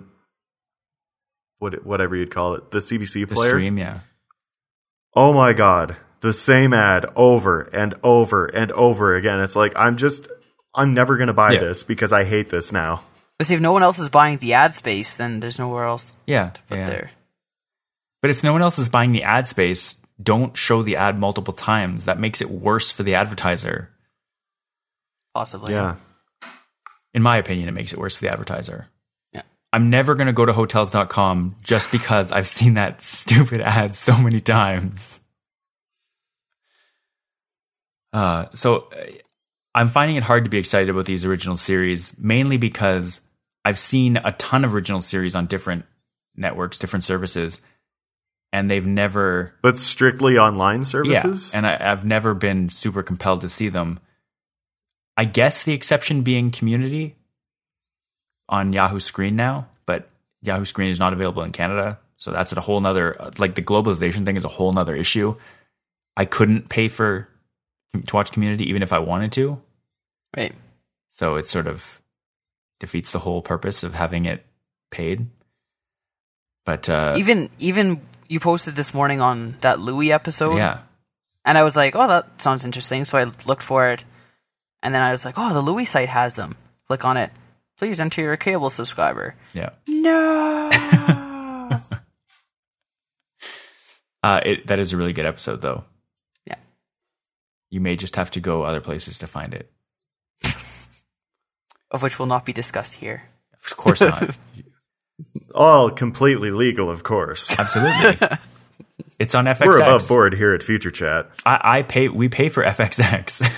what whatever you'd call it, the CBC the player. stream, yeah. Oh my god, the same ad over and over and over again. It's like I'm just I'm never gonna buy Yeah. this because I hate this now. But see, if no one else is buying the ad space, then there's nowhere else Yeah, but yeah. there. But if no one else is buying the ad space, don't show the ad multiple times. That makes it worse for the advertiser. Possibly. Yeah. In my opinion, it makes it worse for the advertiser. Yeah. I'm never going to go to hotels.com just because I've seen that stupid ad so many times. Uh, so uh, I'm finding it hard to be excited about these original series, mainly because I've seen a ton of original series on different networks, different services, and they've never But strictly online services? yeah, and I, I've never been super compelled to see them. I guess the exception being Community on Yahoo Screen now, but Yahoo Screen is not available in Canada, so that's a whole nother like the globalization thing is a whole nother issue. I couldn't pay for to watch Community even if I wanted to, Right. so it's sort of defeats the whole purpose of having it paid. But uh, even even you posted this morning on that Louie episode. yeah, And I was like, oh, that sounds interesting. So I looked for it. And then I was like, oh, the Louie site has them. Click on it. Please enter your cable subscriber. yeah. No. Uh, it, that is a really good episode, though. Yeah. You may just have to go other places to find it. Of which will not be discussed here. Of course not. All completely legal, of course. Absolutely. It's on FXX. We're above board here at Future Chat. I, I pay. We pay for FXX.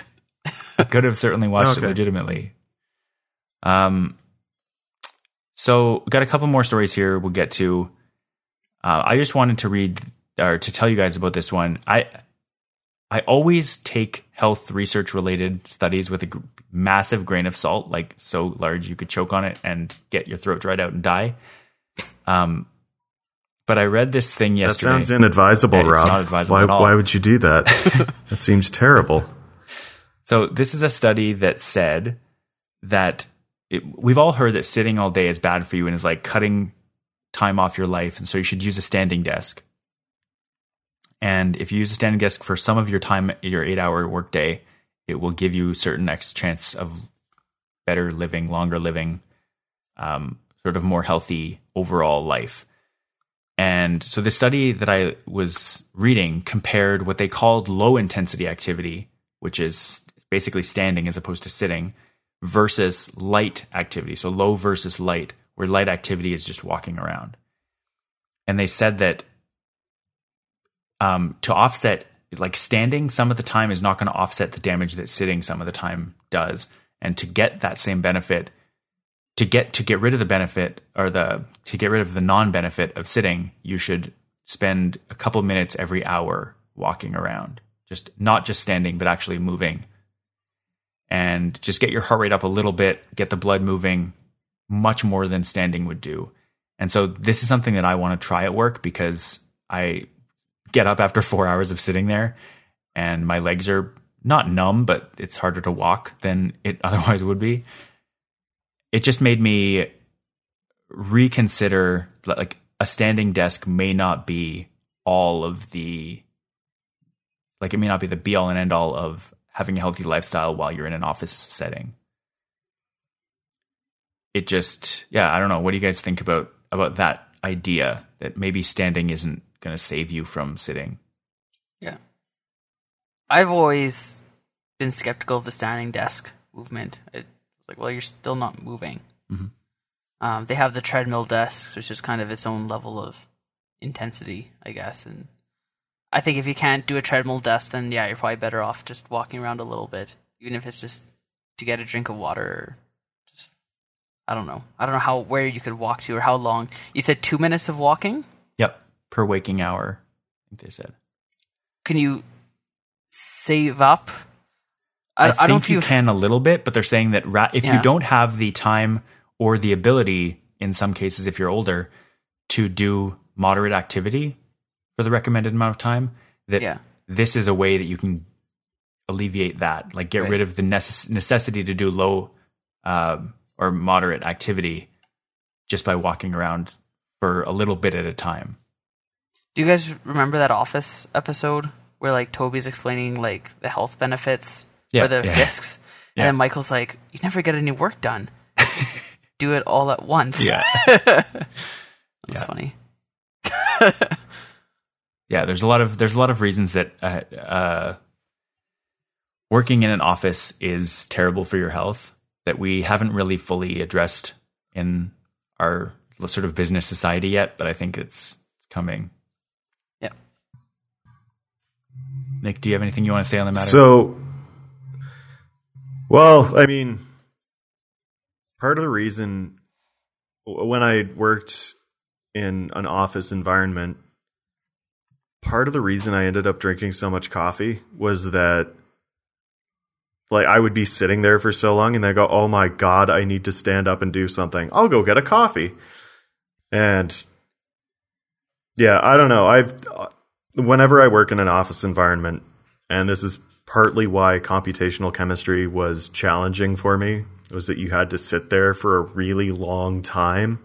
Could have certainly watched Okay. it legitimately. Um. So, got a couple more stories here. We'll get to. Uh, I just wanted to read or to tell you guys about this one. I I always take health research related studies with a massive grain of salt, like so large you could choke on it and get your throat dried out and die. Um, but I read this thing yesterday. That sounds inadvisable, it's Rob. not advisable why, why would you do that? that seems terrible. So this is a study that said that it, we've all heard that sitting all day is bad for you and is like cutting time off your life, and so you should use a standing desk. And if you use a standing desk for some of your time, your eight-hour workday, it will give you certain X chance of better living, longer living, um, sort of more healthy overall life. And so the study that I was reading compared what they called low intensity activity, which is basically standing as opposed to sitting, versus light activity. So low versus light, where light activity is just walking around. And they said that um, to offset, like standing some of the time is not going to offset the damage that sitting some of the time does. And to get that same benefit, to get to get rid of the benefit or the to get rid of the non-benefit of sitting, you should spend a couple minutes every hour walking around. Just not just standing, but actually moving. And just get your heart rate up a little bit, get the blood moving much more than standing would do. And so this is something that I want to try at work because I get up after 4 hours of sitting there and my legs are not numb, but it's harder to walk than it otherwise would be. It just made me reconsider like a standing desk may not be all of the like it may not be the be all and end all of having a healthy lifestyle while you're in an office setting. It just yeah i don't know. What do you guys think about about that idea that maybe standing isn't going to save you from sitting yeah i've always been skeptical of the standing desk movement it's like, well, you're still not moving. Mm-hmm. Um, they have the treadmill desks, which is kind of its own level of intensity, I guess. And I think if you can't do a treadmill desk, then yeah, you're probably better off just walking around a little bit, even if it's just to get a drink of water. Or just I don't know. I don't know how where you could walk to or how long. You said two minutes of walking. Yep, per waking hour. I think they said. Can you save up I, I, think I don't you can a little bit, but they're saying that ra- if yeah. you don't have the time or the ability, in some cases, if you're older, to do moderate activity for the recommended amount of time, that yeah. this is a way that you can alleviate that, like get right. rid of the necess- necessity to do low um, or moderate activity just by walking around for a little bit at a time. Do you guys remember that Office episode where like Toby's explaining like the health benefits yeah, or the yeah. discs. Yeah. And then Michael's like, "You never get any work done. Do it all at once." Yeah, that's yeah. funny. yeah, there's a lot of there's a lot of reasons that uh, uh, working in an office is terrible for your health that we haven't really fully addressed in our sort of business society yet, but I think it's coming. Yeah. Nick, do you have anything you want to say on the matter? So well, I mean, part of the reason when I worked in an office environment, part of the reason I ended up drinking so much coffee was that like I would be sitting there for so long and I go, "Oh my god, I need to stand up and do something. I'll go get a coffee." And yeah, I don't know. I've whenever I work in an office environment and this is partly why computational chemistry was challenging for me was that you had to sit there for a really long time.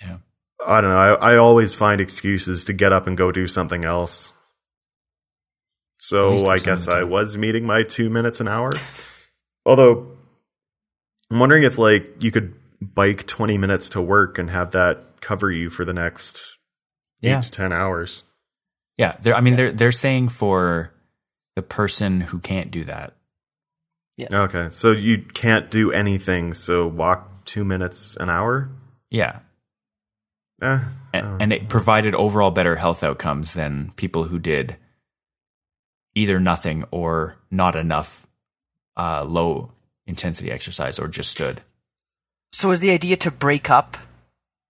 Yeah. I don't know. I, I always find excuses to get up and go do something else. So I guess I was meeting my two minutes an hour. Although I'm wondering if like you could bike 20 minutes to work and have that cover you for the next yeah. eight to 10 hours. Yeah. They're, I mean, yeah. they're, they're saying for the person who can't do that. Yeah. Okay. So you can't do anything. So walk two minutes an hour. Yeah. Eh, and, and, it provided overall better health outcomes than people who did either nothing or not enough uh, low intensity exercise or just stood. So is the idea to break up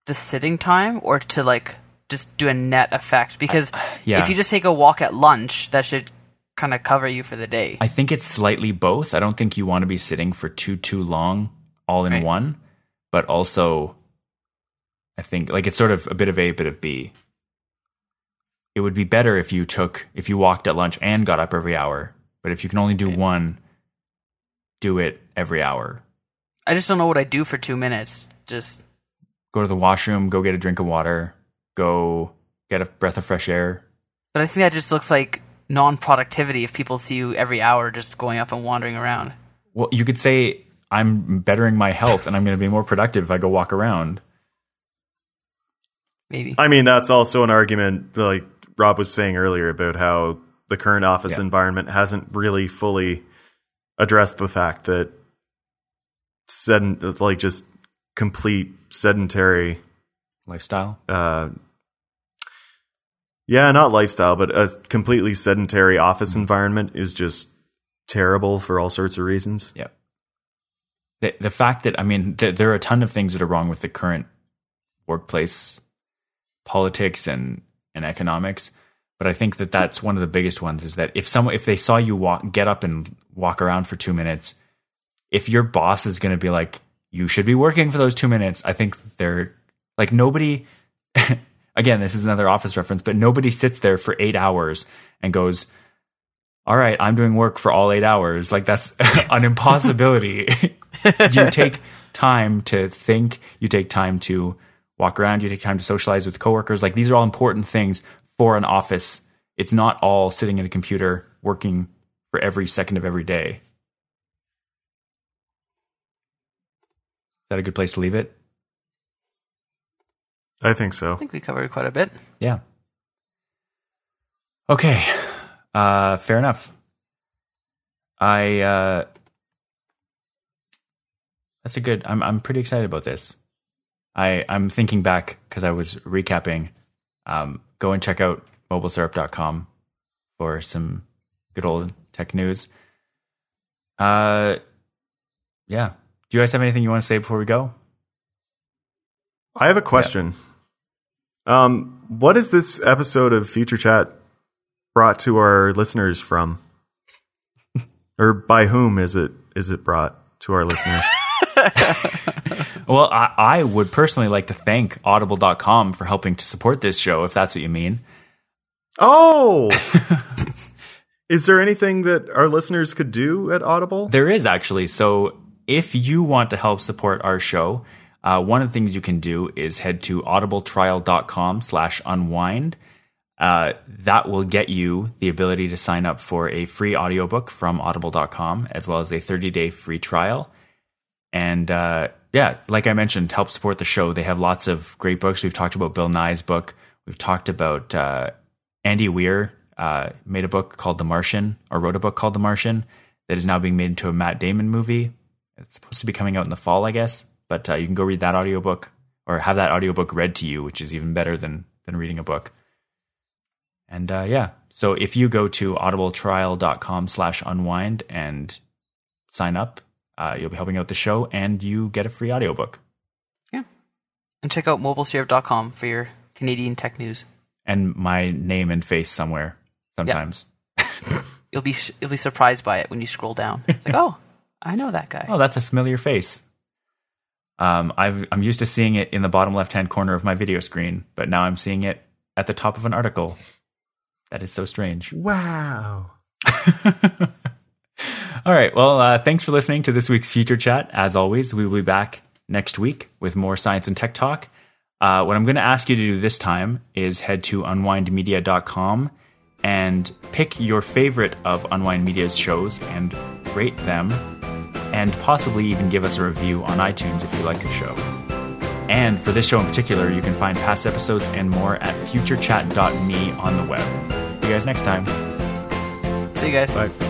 the sitting time or to like just do a net effect? Because uh, yeah. if you just take a walk at lunch, that should kind of cover you for the day. I think it's slightly both. I don't think you want to be sitting for too too long all in right. one, but also I think like it's sort of a bit of A, bit of B. It would be better if you took if you walked at lunch and got up every hour, but if you can only do right. one, do it every hour. I just don't know what I do for 2 minutes. Just go to the washroom, go get a drink of water, go get a breath of fresh air. But I think that just looks like non productivity if people see you every hour just going up and wandering around. Well, you could say I'm bettering my health and I'm going to be more productive if I go walk around. Maybe. I mean, that's also an argument, like Rob was saying earlier, about how the current office Yeah. environment hasn't really fully addressed the fact that sedent, like just complete sedentary, Lifestyle. uh, yeah, not lifestyle, but a completely sedentary office mm-hmm. environment is just terrible for all sorts of reasons. Yeah. The, the fact that, I mean, th- there are a ton of things that are wrong with the current workplace politics and, and economics. But I think that that's one of the biggest ones is that if someone, if they saw you walk, get up and walk around for two minutes, if your boss is going to be like, you should be working for those two minutes, I think they're like nobody, again, this is another office reference, but nobody sits there for eight hours and goes, all right, I'm doing work for all eight hours. Like that's an impossibility. you take time to think, you take time to walk around, you take time to socialize with coworkers. Like these are all important things for an office. It's not all sitting at a computer working for every second of every day. Is that a good place to leave it? I think so. I think we covered quite a bit. Yeah. Okay. Uh, fair enough. I uh, that's a good. I'm I'm pretty excited about this. I I'm thinking back because I was recapping. Um, go and check out mobilesyrup.com for some good old tech news. Uh, yeah. Do you guys have anything you want to say before we go? I have a question. Um, what is this episode of Future Chat brought to our listeners from? or by whom is it is it brought to our listeners? Well, I, I would personally like to thank audible.com for helping to support this show, if that's what you mean. oh! is there anything that our listeners could do at Audible? There is actually. So if you want to help support our show, uh, one of the things you can do is head to audibletrial.com slash unwind. Uh, that will get you the ability to sign up for a free audiobook from audible.com as well as a 30 day free trial. And uh, yeah, like I mentioned, help support the show. They have lots of great books. We've talked about Bill Nye's book. We've talked about uh, Andy Weir uh, made a book called The Martian, or wrote a book called The Martian, that is now being made into a Matt Damon movie. It's supposed to be coming out in the fall, I guess. But uh, you can go read that audiobook or have that audiobook read to you, which is even better than than reading a book. And uh, yeah, so if you go to audibletrial.com slash unwind and sign up, uh, you'll be helping out the show and you get a free audiobook. Yeah. And check out mobilesyrup.com for your Canadian tech news. And my name and face somewhere sometimes. You'll be you'll be surprised by it when you scroll down. It's like, oh, I know that guy. Oh, that's a familiar face. Um, I've, I'm used to seeing it in the bottom left hand corner of my video screen, but now I'm seeing it at the top of an article. That is so strange. Wow. All right. Well, uh, thanks for listening to this week's Future Chat. As always, we will be back next week with more science and tech talk. Uh, what I'm going to ask you to do this time is head to unwindmedia.com and pick your favorite of Unwind Media's shows and rate them, and possibly even give us a review on iTunes if you like the show. And for this show in particular, you can find past episodes and more at futurechat.me on the web. See you guys next time. See you guys. Bye.